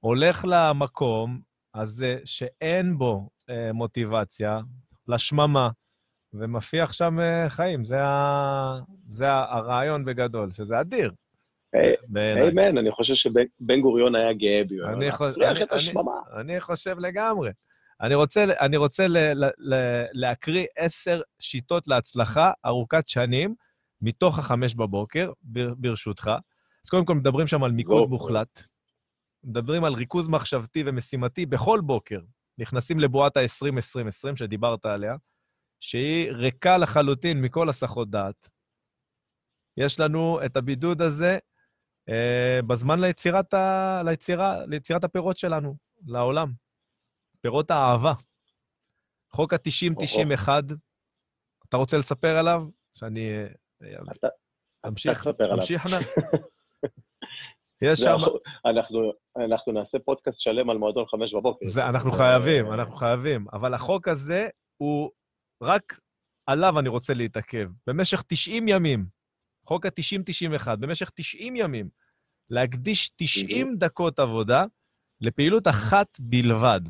הולך למקום הזה שאין בו אה, מוטיבציה, לשממה, ומפיח שם אה, חיים. זה, ה, זה הרעיון בגדול, שזה אדיר. אה, בעיניי. אמן, אני חושב שבן גוריון היה גאה בי. אני להפריח אני- אני-. אני חושב לגמרי. אני רוצה, אני רוצה ל, ל, ל, להקריא עשר שיטות להצלחה ארוכת שנים מתוך החמש בבוקר, בר, ברשותך. אז קודם כל מדברים שם על מיקוד. מוחלט. מדברים על ריכוז מחשבתי ומשימתי בכל בוקר. נכנסים לבועת ה-20-20-20 שדיברת עליה, שהיא ריקה לחלוטין מכל הסחות דעת. יש לנו את הבידוד הזה אה, בזמן ליצירת, ה... ליצירה, ליצירת הפירות שלנו, לעולם. פירות האהבה. חוק ה-90-90-1, אתה רוצה לספר עליו? שאני אה, אתה- אמשיך, תספר עליו. אמשיך נא. יש שם... אנחנו- אנחנו, נעשה פודקאסט שלם על מועדון חמש בבוקר. זה, אנחנו זה- חייבים, אנחנו חייבים. אבל החוק הזה הוא, רק עליו אני רוצה להתעכב. במשך 90 ימים, חוק ה-90-91, במשך 90 ימים, להקדיש 90 דקות עבודה לפעילות אחת בלבד.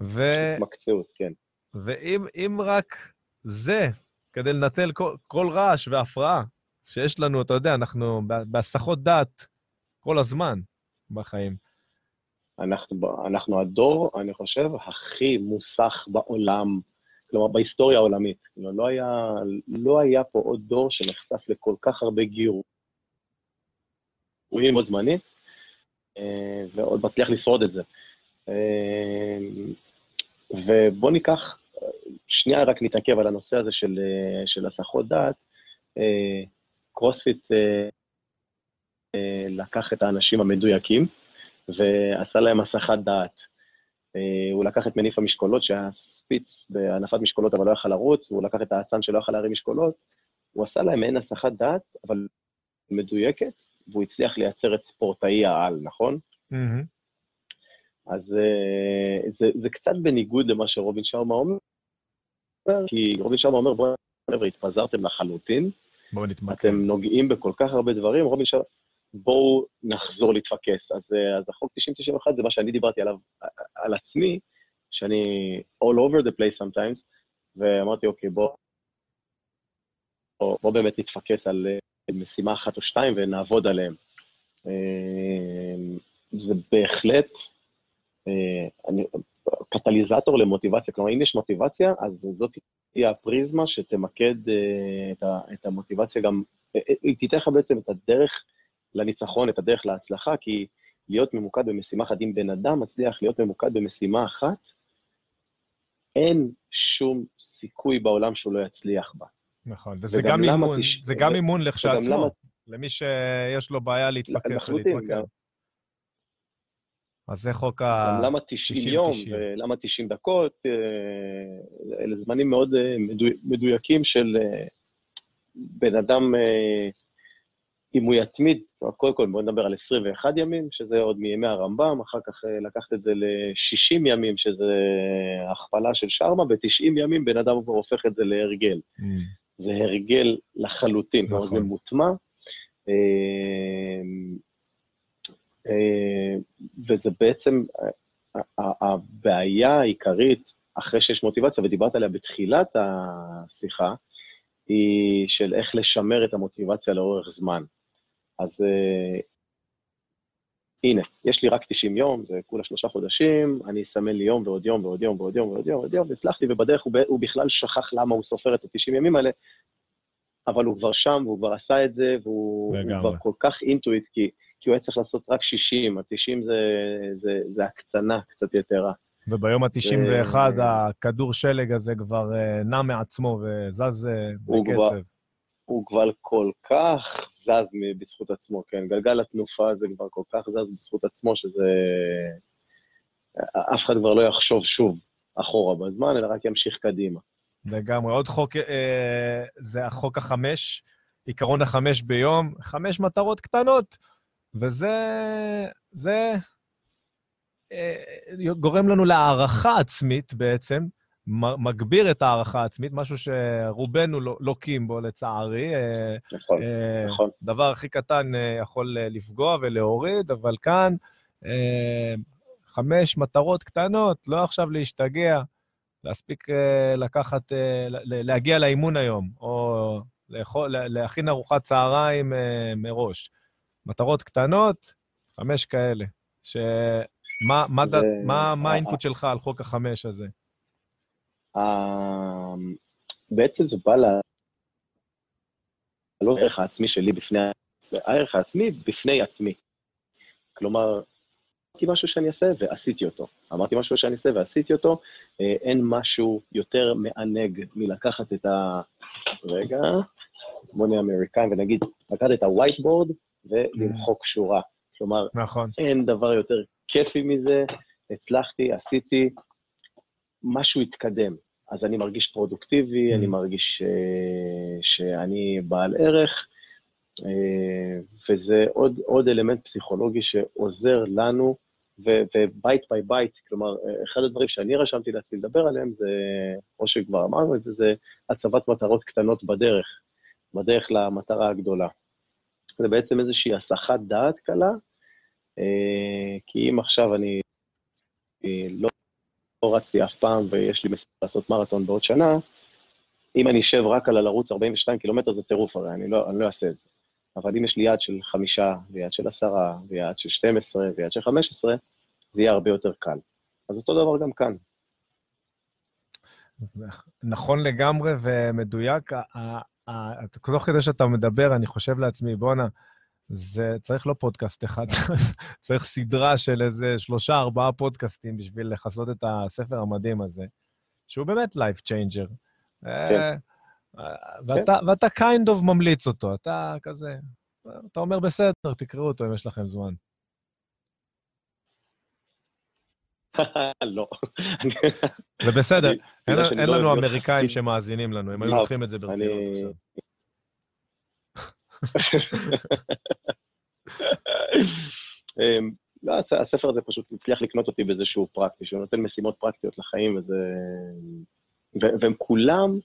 ו... התמקצעות, כן. ואם אם רק זה, כדי לנצל כל, כל רעש והפרעה שיש לנו, אתה יודע, אנחנו בהסחות דעת כל הזמן בחיים. אנחנו, אנחנו הדור, אני חושב, הכי מוסך בעולם, כלומר, בהיסטוריה העולמית. כלומר, לא היה, לא היה פה עוד דור שנחשף לכל כך הרבה גירויים בו זמנית, אה, ועוד מצליח לשרוד את זה. אה, ובואו ניקח, שנייה רק נתעכב על הנושא הזה של, אה, של הסחות דעת. קרוספיט לקח את האנשים המדויקים, ועשה להם הסחת דעת. אה, הוא לקח את מניף המשקולות, שהיה ספיץ בהנפת משקולות, אבל לא יכל לרוץ, והוא לקח את האצן שלא יכל להרים משקולות, הוא עשה להם מעין הסחת דעת, אבל מדויקת, והוא הצליח לייצר את ספורטאי העל, נכון? מהמם. אז אה, זה, זה קצת בניגוד למה שרובין שרמה אומר, כי רובין שרמה אומר, בואו, חבר'ה, התפזרתם לחלוטין, בואו נתמקד. אתם נוגעים בכל כך הרבה דברים, רובין שרמה, בואו נחזור להתפקס. אז, אה, אז החוק 90-91 זה מה שאני דיברתי עליו, על עצמי, שאני all over the place sometimes, ואמרתי, אוקיי, בוא, בוא, בוא באמת נתפקס על אה, משימה אחת או שתיים ונעבוד עליהן. אה, זה בהחלט אה, אני, קטליזטור למוטיבציה. כלומר, אם יש מוטיבציה, אז זאת תהיה הפריזמה שתמקד אה, את, המוטיבציה גם, אה, אה, היא תיתן לך בעצם את הדרך לניצחון, את הדרך להצלחה, כי להיות ממוקד במשימה אחת, אם בן אדם מצליח להיות ממוקד במשימה אחת, אין שום סיכוי בעולם שהוא לא יצליח בה. נכון, וזה גם אימון, תש- זה גם אימון לכשעצמו, למה- למי שיש לו בעיה ולהתמקד. גם- אז זה חוק ה... למה 90 90, יום, 90. ולמה 90 דקות, אה, אלה זמנים מאוד אה, מדו- מדויקים של אה, בן אדם, אם הוא יתמיד, קודם כל בואו נדבר על 21 ימים, שזה עוד מימי הרמב"ם, אחר כך אה, לקחת את זה ל-60 ימים, שזה הכפלה של שרמה, ו-90 ימים בן אדם כבר הופך את זה להרגל. Mm. זה הרגל לחלוטין, כלומר נכון. זה מוטמע. אה, אה, וזה בעצם הבעיה העיקרית, אחרי שיש מוטיבציה, ודיברת עליה בתחילת השיחה, היא של איך לשמר את המוטיבציה לאורך זמן. אז אה, הנה, יש לי רק 90 יום, זה כולה שלושה חודשים, אני אסמן לי יום ועוד יום ועוד יום ועוד יום ועוד יום ועוד יום, והצלחתי, ובדרך הוא, הוא בכלל שכח למה הוא סופר את ה-90 ימים האלה, אבל הוא כבר שם, והוא כבר עשה את זה, והוא. כבר כל כך אינטואיט, כי, כי הוא היה צריך לעשות רק 60, ה-90 זה, זה, זה הקצנה קצת יתרה. וביום ה-91 ו- הכדור שלג הזה כבר אה, נע מעצמו וזז אה, הוא בקצב. הוא כבר כל כך זז בזכות עצמו, כן? גלגל התנופה הזה כבר כל כך זז בזכות עצמו, שזה... אף אחד כבר לא יחשוב שוב אחורה בזמן, אלא רק ימשיך קדימה. לגמרי. עוד חוק, אה, זה החוק החמש, עיקרון החמש ביום, חמש מטרות קטנות, וזה זה, אה, גורם לנו להערכה עצמית בעצם, מגביר את ההערכה העצמית, משהו שרובנו לא, לוקים בו, לצערי. אה, נכון, אה, נכון. דבר הכי קטן אה, יכול לפגוע ולהוריד, אבל כאן חמש מטרות קטנות, לא עכשיו להשתגע, להספיק לקחת, להגיע לאימון היום, או לאכול, להכין ארוחת צהריים מראש. מטרות קטנות, חמש כאלה. ש... מה, מה, זה... ד... מה, מה האינפוט שלך על חוק החמש הזה? בעצם זה בא ל... לא הערך העצמי שלי בפני... הערך העצמי בפני עצמי. כלומר, אמרתי משהו שאני אעשה ועשיתי אותו. אמרתי משהו שאני אעשה ועשיתי אותו. אה, אין משהו יותר מענג מלקחת את ה... רגע, בוא נהיה אמריקאים ונגיד, לקחת את ה-whiteboard ולמחוק שורה. כלומר, נכון. אין דבר יותר כיפי מזה, הצלחתי, עשיתי, משהו התקדם. אז אני מרגיש פרודוקטיבי, mm. אני מרגיש uh, שאני בעל ערך, uh, וזה עוד, עוד אלמנט פסיכולוגי שעוזר לנו, ו bite by bite, כלומר, אחד הדברים שאני רשמתי לעצמי לדבר עליהם זה, או שכבר אמרנו את זה, זה הצבת מטרות קטנות בדרך, בדרך למטרה הגדולה. זה בעצם איזושהי הסחת דעת קלה, uh, כי אם עכשיו אני לא לא רצתי אף פעם ויש לי משימה לעשות מרתון בעוד שנה, אם אני אשב רק על הלרוץ 42 קילומטר זה טירוף הרי, אני לא, אני לא אעשה את זה. אבל אם יש לי יעד של חמישה, ויעד של עשרה, ויעד של 12, ויעד של 15, זה יהיה הרבה יותר קל. אז אותו דבר גם כאן. נכון לגמרי ומדויק. תוך כדי שאתה מדבר, אני חושב לעצמי, בואנה, זה צריך לא פודקאסט אחד, צריך סדרה של איזה שלושה, ארבעה פודקאסטים בשביל לכסות את הספר המדהים הזה, שהוא באמת life changer. כן. אה, ואתה, כן. ואתה kind of ממליץ אותו, אתה כזה, אתה אומר, בסדר, תקראו אותו אם יש לכם זמן. לא. זה בסדר, אין לא לנו אמריקאים שמאזינים לנו, הם היו לא, לוקחים את זה ברצינות עכשיו. אמ, לא, הספר הזה פשוט הצליח לקנות אותי באיזשהו פרקטי, שהוא נותן משימות פרקטיות לחיים, וזה... והם כולם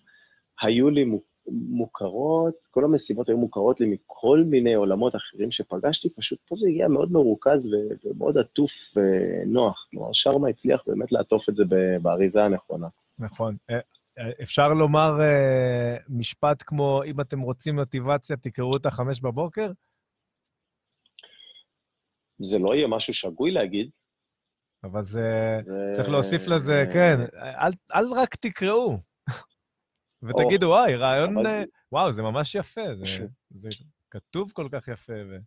היו לי מוכרות, כל המשימות היו מוכרות לי מכל מיני עולמות אחרים שפגשתי, פשוט פה זה הגיע מאוד מרוכז ומאוד עטוף ונוח. כלומר, שרמה הצליח באמת לעטוף את זה באריזה הנכונה. נכון. אה, אפשר לומר uh, משפט כמו, אם אתם רוצים מוטיבציה, תקראו אותה חמש בבוקר? זה לא יהיה משהו שגוי להגיד. אבל זה... זה... צריך להוסיף לזה, כן, אל, אל רק תקראו. ותגידו, וואי, רעיון... אבל... אה, וואו, זה ממש יפה, זה, זה כתוב כל כך יפה, ו...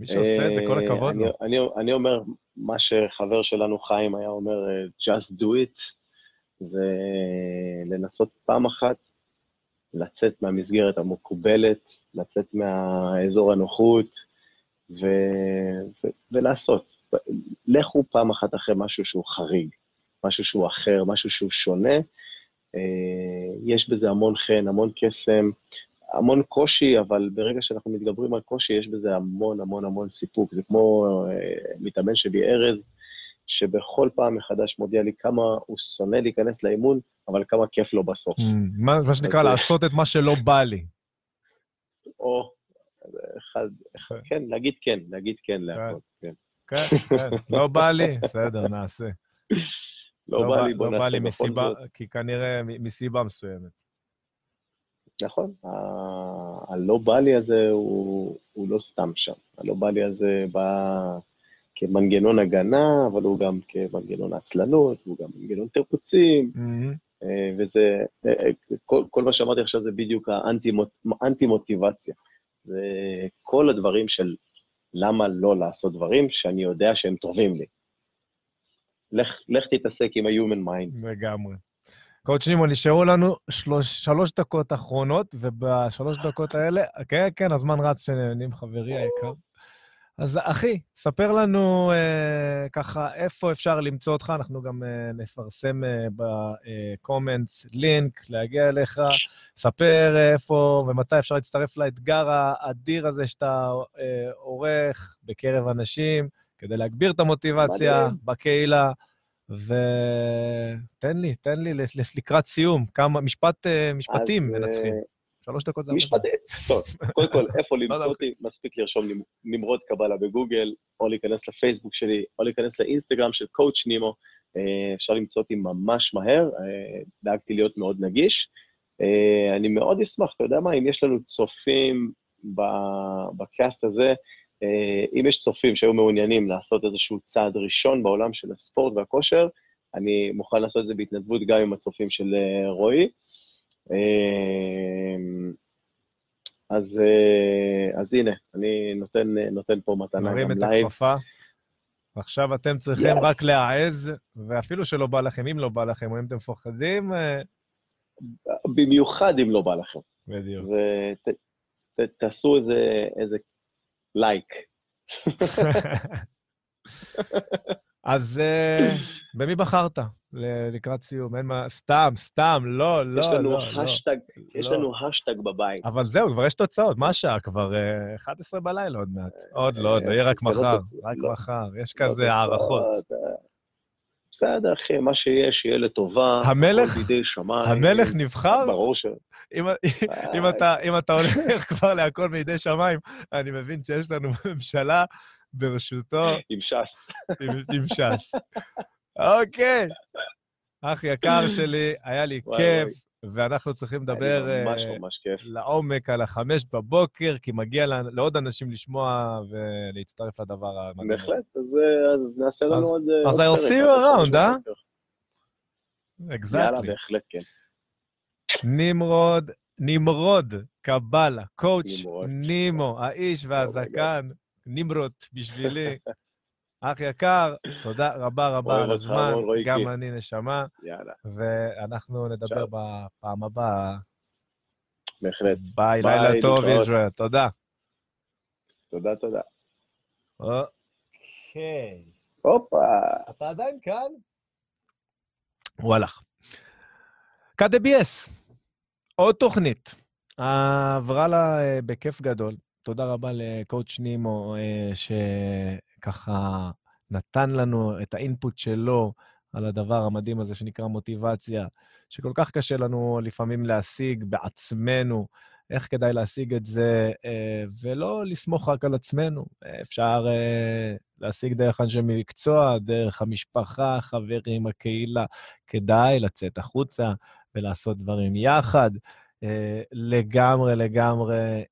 מי שעושה את זה, כל הכבוד לו. אני, אני, אני אומר, מה שחבר שלנו חיים היה אומר, just do it, זה לנסות פעם אחת לצאת מהמסגרת המקובלת, לצאת מהאזור הנוחות ו... ו... ולעשות. לכו פעם אחת אחרי משהו שהוא חריג, משהו שהוא אחר, משהו שהוא שונה. אה, יש בזה המון חן, המון קסם, המון קושי, אבל ברגע שאנחנו מתגברים על קושי, יש בזה המון המון המון סיפוק. זה כמו אה, מתאמן שלי, ארז, שבכל פעם מחדש מודיע לי כמה הוא שונא להיכנס לאימון, אבל כמה כיף לו בסוף. Mm, מה שנקרא, לעשות את מה שלא בא לי. או, אחד, כן, להגיד כן, להגיד כן, כן להכל, כן. כן, כן, לא בא לי, בסדר, נעשה. לא, לא בא לי, בוא נעשה. לא בא לי מסיבה, כי כנראה מסיבה מסוימת. נכון, הלא בא לי הזה הוא לא סתם שם. הלא בא לי הזה בא... כמנגנון הגנה, אבל הוא גם כמנגנון עצלנות, הוא גם מנגנון תירוצים, mm-hmm. וזה, אה, כל, כל מה שאמרתי עכשיו זה בדיוק האנטי-מוטיבציה. זה כל הדברים של למה לא לעשות דברים שאני יודע שהם טובים לי. לך, לך תתעסק עם ה-human mind. לגמרי. קוד שמעון, נשארו לנו שלוש, שלוש דקות אחרונות, ובשלוש דקות האלה, כן, כן, הזמן רץ שנהנים, חברי היקר. אז אחי, ספר לנו אה, ככה איפה אפשר למצוא אותך, אנחנו גם אה, נפרסם אה, בקומנטס לינק להגיע אליך. ספר אה, איפה ומתי אפשר להצטרף לאתגר האדיר הזה שאתה אה, עורך בקרב אנשים, כדי להגביר את המוטיבציה מדהים. בקהילה. ותן לי, תן לי לקראת סיום, כמה, משפט, אה, משפטים אז, אה, מנצחים. שלוש דקות זה. משפט, טוב, קודם כל, איפה למצוא אותי? מספיק לרשום נמ- נמרוד קבלה בגוגל, או להיכנס לפייסבוק שלי, או להיכנס לאינסטגרם של קואוצ' נימו. אה, אפשר למצוא אותי ממש מהר, אה, דאגתי להיות מאוד נגיש. אה, אני מאוד אשמח, אתה יודע מה, אם יש לנו צופים בקאסט הזה, אם יש צופים שהיו מעוניינים לעשות איזשהו צעד ראשון בעולם של הספורט והכושר, אני מוכן לעשות את זה בהתנדבות גם עם הצופים של רועי. אה, אז, אה, אז הנה, אני נותן, נותן פה מתנה גם את לייב. הכפפה. עכשיו אתם צריכים Yes. רק להעז, ואפילו שלא בא לכם, אם לא בא לכם, או אם אתם מפוחדים, אה, במיוחד אם לא בא לכם. בדיוק. ותעשו איזה, איזה לייק. אז אה, במי בחרת לקראת סיום? אין מה, סתם, סתם, לא, לא, יש לנו לא, לא. השטג, יש לא. לנו השטג בבית. אבל זהו, כבר יש תוצאות. מה השעה? כבר אה, 11 בלילה עוד מעט. עוד לא, זה יהיה רק לא מחר. רק לא. מחר. יש לא כזה הערכות. אה, בסדר, אחי, מה שיש, יהיה לטובה. המלך- הכל בידי שמיים. המלך נבחר? ברור ש... אם אתה הולך כבר להכל מידי שמיים, אני מבין שיש לנו ממשלה ברשותו עם ש"ס. עם, עם ש"ס. אוקיי. אח יקר שלי, היה לי וואי, כיף, ואנחנו צריכים לדבר ממש אה, ממש כיף. לעומק על החמש בבוקר, כי מגיע לה- לעוד אנשים לשמוע ולהצטרף לדבר המדהים. בהחלט, אז, אה, אז נעשה לנו אז- עוד... אה, אז I'll see you around, אה? בבוקר. יאללה. בהחלט כן. נמרוד, נמרוד קבלה, נמרוד. נימו, האיש והזקן, נמרות בשבילי. אח יקר, תודה רבה רבה על הזמן. גם אני נשמה, יאללה, ואנחנו נדבר. בפעם הבאה. בהחלט. ביי, לילה טוב. ישראל. תודה. תודה, תודה. אוקיי. הופה. אתה עדיין כאן? הוא הלך. KDBS, עוד תוכנית. עברה לה אה, בכיף גדול. תודה רבה לקואוצ' נימו, אה, שככה נתן לנו את האינפוט שלו על הדבר המדהים הזה שנקרא מוטיבציה, שכל כך קשה לנו לפעמים להשיג בעצמנו. איך כדאי להשיג את זה, אה, ולא לסמוך רק על עצמנו. אפשר אה, להשיג דרך אנשי מקצוע, דרך המשפחה, חברים, הקהילה. כדאי לצאת החוצה ולעשות דברים יחד. לגמרי, לגמרי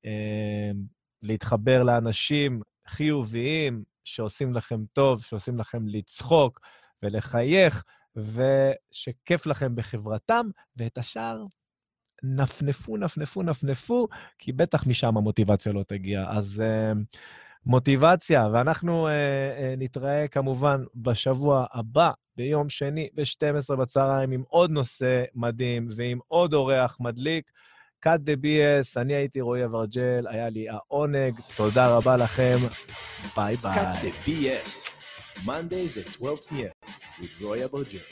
להתחבר לאנשים חיוביים שעושים לכם טוב, שעושים לכם לצחוק ולחייך, ושכיף לכם בחברתם, ואת השאר נפנפו, נפנפו, נפנפו, כי בטח משם המוטיבציה לא תגיע. אז uh, מוטיבציה, ואנחנו uh, uh, נתראה כמובן בשבוע הבא, ביום שני, ב-12 בצהריים, עם עוד נושא מדהים ועם עוד אורח מדליק. Cut the BS, אני הייתי רועי אברג'ל, היה לי העונג, תודה רבה לכם, ביי ביי. Cut the BS. Mondays at 12 p.m. with Roy Abergel.